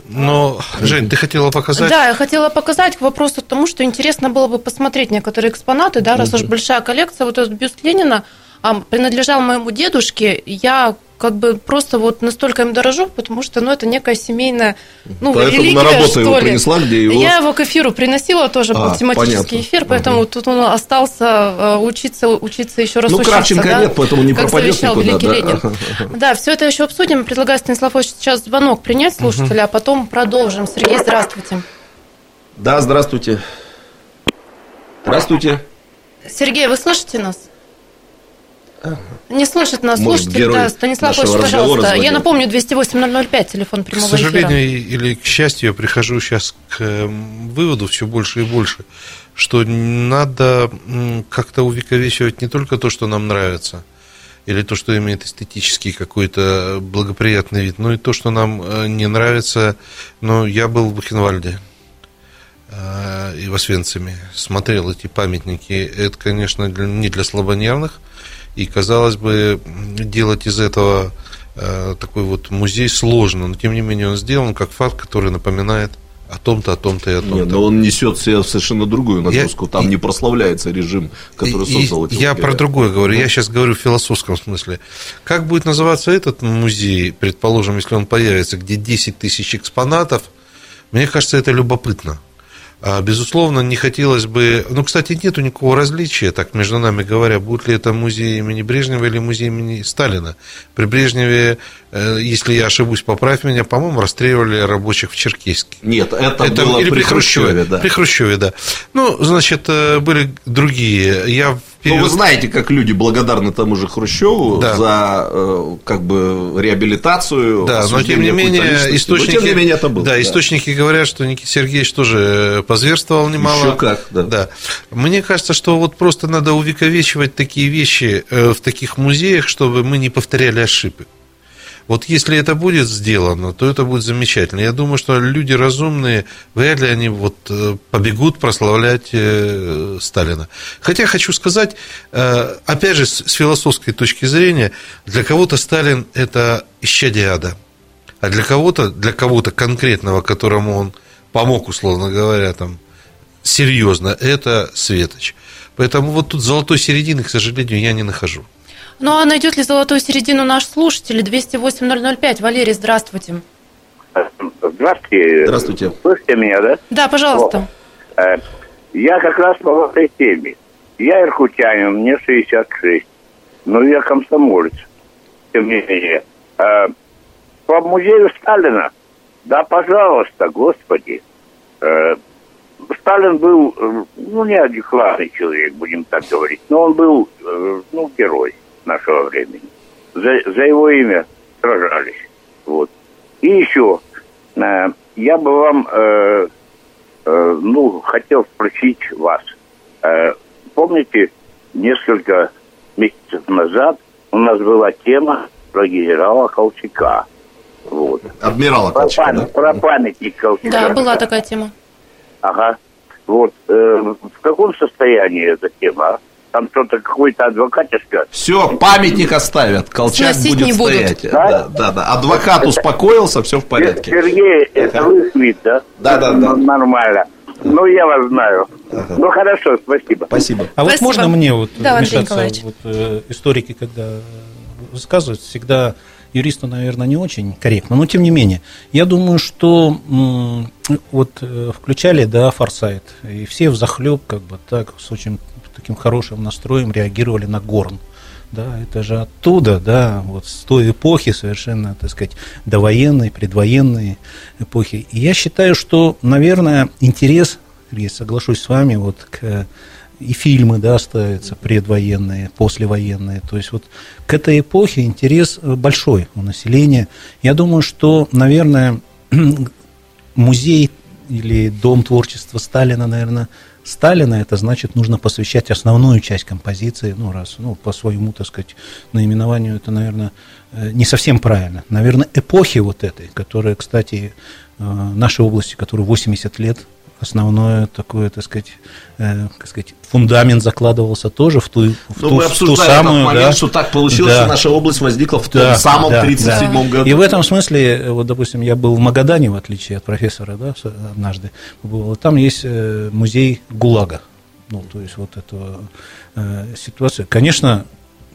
S2: Но, Жень, ты хотела показать?
S1: Да, я хотела показать к вопросу к тому, что интересно было бы посмотреть некоторые экспонаты, да, раз уж большая коллекция, вот этот бюст Ленина принадлежал моему дедушке, я как бы просто вот настолько им дорожу, потому что, ну, это некая семейная, ну,
S3: поэтому
S1: религия,
S3: на работу
S1: что
S3: его
S1: ли.
S3: принесла, где его...
S1: Я его к эфиру приносила, тоже был
S3: А,
S1: тематический
S3: понятно.
S1: эфир, поэтому
S3: Мгм.
S1: тут он остался э, учиться, учиться еще раз
S3: Ну,
S1: учиться.
S3: Кравченко
S1: да,
S3: нет, поэтому не
S1: как
S3: пропадет никуда,
S1: великий
S3: да.
S1: Ленин. Да, все это еще обсудим. Предлагаю Станислав Ильич, сейчас звонок принять слушателя, а потом продолжим. Сергей, здравствуйте.
S3: Да, здравствуйте. Здравствуйте.
S1: Сергей, вы слышите нас? Не слышит нас
S3: Может,
S1: слушатель,
S3: герой
S1: да, Станислав Ильич, пожалуйста. Я напомню, 208-005, телефон
S2: К
S1: прямого
S2: сожалению
S1: эфира.
S2: или к счастью, я прихожу сейчас к м, выводу все больше и больше, что надо как-то увековечивать не только то, что нам нравится, или то, что имеет эстетический какой-то благоприятный вид, но и то, что нам э, не нравится. Но я был в Бухенвальде э, и в Освенциме, смотрел эти памятники. Это, конечно, не для слабонервных. И, казалось бы, делать из этого э, такой вот музей сложно, но тем не менее он сделан как факт, который напоминает о том-то, о том-то и о том-то.
S3: Нет, но он несет себе совершенно другую нагрузку.
S2: Я-
S3: Там
S2: и-
S3: не прославляется режим, который
S2: И-
S3: создал эти
S2: Я про другое говорю. Я сейчас говорю в философском смысле. Как будет называться этот музей, предположим, если он появится, где 10 тысяч экспонатов? Мне кажется, это любопытно. А, Безусловно, не хотелось бы... Ну, кстати, нету никакого различия, так между нами говоря, будет ли это музей имени Брежнева или музей имени Сталина. При Брежневе, э, если я ошибусь, поправь меня, по-моему, расстреливали рабочих в Черкесске.
S3: Нет, это, было
S2: или
S3: при Хрущеве, да.
S2: При Хрущеве, да. Ну, значит, э, были другие. Я в
S3: Ну, вы знаете, как люди благодарны тому же Хрущеву
S2: Да.
S3: за э, как бы реабилитацию.
S2: Да, но тем не менее источники,
S3: Но, тем не менее это было.
S2: да, источники говорят, что Никита Сергеевич тоже позверствовал немало.
S3: Еще как, да.
S2: Мне кажется, что вот просто надо увековечивать такие вещи э, в таких музеях, чтобы мы не повторяли ошибок. Вот если это будет сделано, то это будет замечательно. Я думаю, что люди разумные, вряд ли они вот э, побегут прославлять э, Сталина. Хотя хочу сказать, э, опять же, с философской точки зрения, для кого-то Сталин – это исчадие ада. А для кого-то, для кого-то конкретного, которому он помог, условно говоря, там, серьезно, это Светоч. Поэтому вот тут золотой середины, к сожалению, я не нахожу.
S1: Ну а найдет ли золотую середину наш слушатель? 208-005. Валерий, здравствуйте.
S10: Здравствуйте.
S3: Здравствуйте.
S10: Слышите меня, да?
S1: Да, пожалуйста.
S10: Э, Я как раз по этой теме. Я иркутянин, мне 66. Но я комсомолец. Тем не менее. Э, По музею Сталина. Да, пожалуйста, господи. Э, Сталин был, ну, неадекватный человек, будем так говорить. Но он был, ну, герой нашего времени. За, за его имя сражались. Вот. И еще, э, я бы вам, э, э, ну, хотел спросить вас. Э, помните, несколько месяцев назад у нас была тема про генерала Колчака. Вот.
S3: Адмирала
S10: Про,
S3: Колчака,
S10: пам-
S3: да?
S10: про памятник Колчака.
S1: Да, была такая тема.
S10: Ага. Вот. э, в каком состоянии эта тема? Там что-то какой-то адвокатишка.
S3: Все, памятник оставят, Колчак
S1: Сносить
S3: будет
S1: не будут.
S3: стоять.
S10: Да?
S3: Да, да, да. Адвокат успокоился, все в порядке.
S10: Сергей, это вы Смит, да?
S3: Да, да, да.
S10: Нормально. Ну, я вас знаю. Ну, хорошо, спасибо.
S3: Спасибо.
S4: А вот
S1: Спасибо.
S4: можно мне вот
S1: Да,
S4: вмешаться? Вот, э, историки, когда высказывают, всегда юристу, наверное, не очень корректно, но тем не менее. Я думаю, что м, вот э, включали, да, форсайт, и все в захлеб, как бы так, с очень таким хорошим настроем реагировали на Горн. Да, это же оттуда, да, вот с той эпохи совершенно, так сказать, довоенной, предвоенной эпохи. И я считаю, что, наверное, интерес, я соглашусь с вами, вот к и фильмы, да, ставятся предвоенные, послевоенные. То есть вот к этой эпохе интерес большой у населения. Я думаю, что, наверное, музей или дом творчества Сталина, наверное, Сталина, это значит, нужно посвящать основную часть композиции, ну, раз, ну, по своему, так сказать, наименованию, это, наверное, э, не совсем правильно. Наверное, эпохи вот этой, которая, кстати, э, нашей области, которой 80 лет, основное такое, так сказать, э, так сказать, фундамент закладывался тоже в ту, в
S3: Ну,
S4: ту,
S3: мы
S4: в ту самую,
S3: момент,
S4: да,
S3: что так получилось,
S4: да.
S3: что наша область возникла в том
S4: Да,
S3: самом
S4: да,
S3: 37
S4: да.
S3: году.
S4: И в этом смысле, э, вот, допустим, я был в Магадане, в отличие от профессора, да, однажды побывал. Там есть э, музей ГУЛАГа. Ну, то есть вот эту э, ситуацию. Конечно,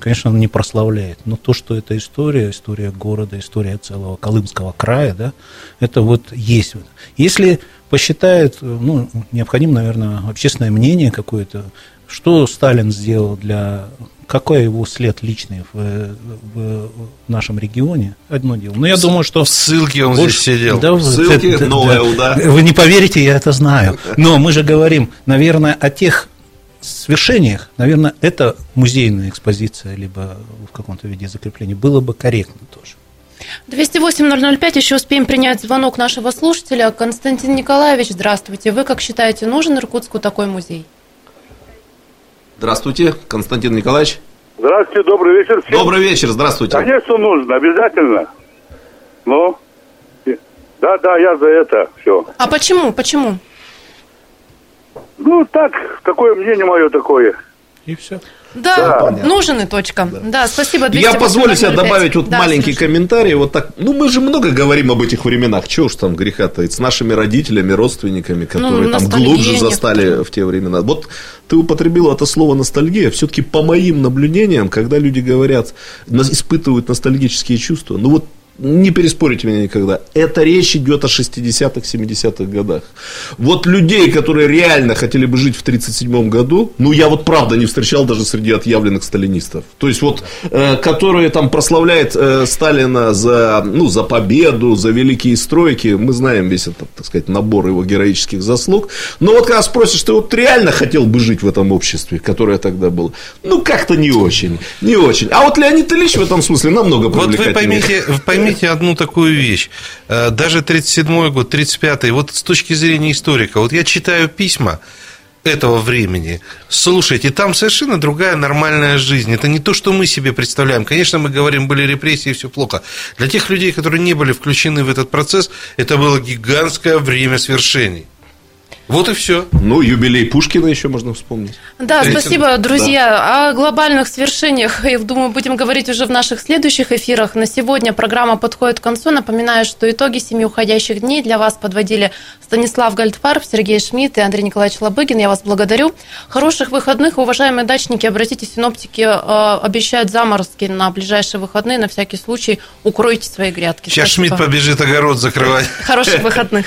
S4: конечно, он не прославляет, но то, что это история, история города, история целого Колымского края, да, это вот есть. Если посчитает, э, ну, необходимо, наверное, общественное мнение какое-то, что Сталин сделал для какой его след личный в, в нашем регионе, одно дело. Но я думаю, что...
S2: В ссылке он
S4: больше-
S2: здесь сидел.
S4: Да,
S3: В ссылке,
S4: это-
S3: Ноэл, да.
S4: Вы не поверите, я это знаю. Но мы же говорим, наверное, о тех свершениях, наверное, это музейная экспозиция, либо в каком-то виде закрепления, было бы корректно тоже.
S1: 208-005, еще успеем принять звонок нашего слушателя. Константин Николаевич, здравствуйте. Вы как считаете, нужен Иркутску такой музей?
S3: Здравствуйте, Константин Николаевич.
S11: Здравствуйте, добрый вечер всем.
S3: Добрый вечер, здравствуйте.
S11: Конечно, нужно, обязательно. Ну, да, да, я за это все.
S1: А почему, почему?
S11: Ну, так, такое мнение мое такое.
S4: И все.
S1: Да, да. нужен и точка. Да, да спасибо.
S3: Я позволю себе добавить вот да, маленький Сереж. комментарий. Вот так, ну мы же много говорим об этих временах. Чего уж там греха таить с нашими родителями, родственниками, ну, которые ну, там глубже застали в те времена. Вот ты употребил это слово ностальгия. Все-таки по моим наблюдениям, когда люди говорят, испытывают ностальгические чувства, ну вот не переспорите меня никогда. Это речь идет о 60-х, 70-х годах. Вот людей, которые реально хотели бы жить в 1937 году, ну, я вот правда не встречал даже среди отъявленных сталинистов. То есть, вот, э, которые там прославляют э, Сталина за, ну, за победу, за великие стройки. Мы знаем весь этот, так сказать, набор его героических заслуг. Но вот когда спросишь, ты вот реально хотел бы жить в этом обществе, которое тогда было? Ну, как-то не очень. Не очень. А вот Леонид Ильич в этом смысле намного привлекательнее.
S2: Вот вы поймите, поймите поймите одну такую вещь. Э, даже 37-й год, 35-й, вот с точки зрения историка, вот я читаю письма этого времени. Слушайте, там совершенно другая нормальная жизнь. Это не то, что мы себе представляем. Конечно, мы говорим, были репрессии, все плохо. Для тех людей, которые не были включены в этот процесс, это было гигантское время свершений. Вот и все.
S3: Ну, юбилей Пушкина еще можно вспомнить.
S1: Да, Этим, спасибо, друзья. Да. О глобальных свершениях, я думаю, будем говорить уже в наших следующих эфирах. На сегодня программа подходит к концу. Напоминаю, что итоги семи уходящих дней для вас подводили Станислав Гальдфарб, Сергей Шмидт и Андрей Николаевич Лобыгин. Я вас благодарю. Хороших выходных, уважаемые дачники. Обратите, синоптики э, обещают заморозки на ближайшие выходные. На всякий случай укройте свои грядки.
S2: Сейчас Шмидт побежит огород закрывать.
S1: Хороших выходных.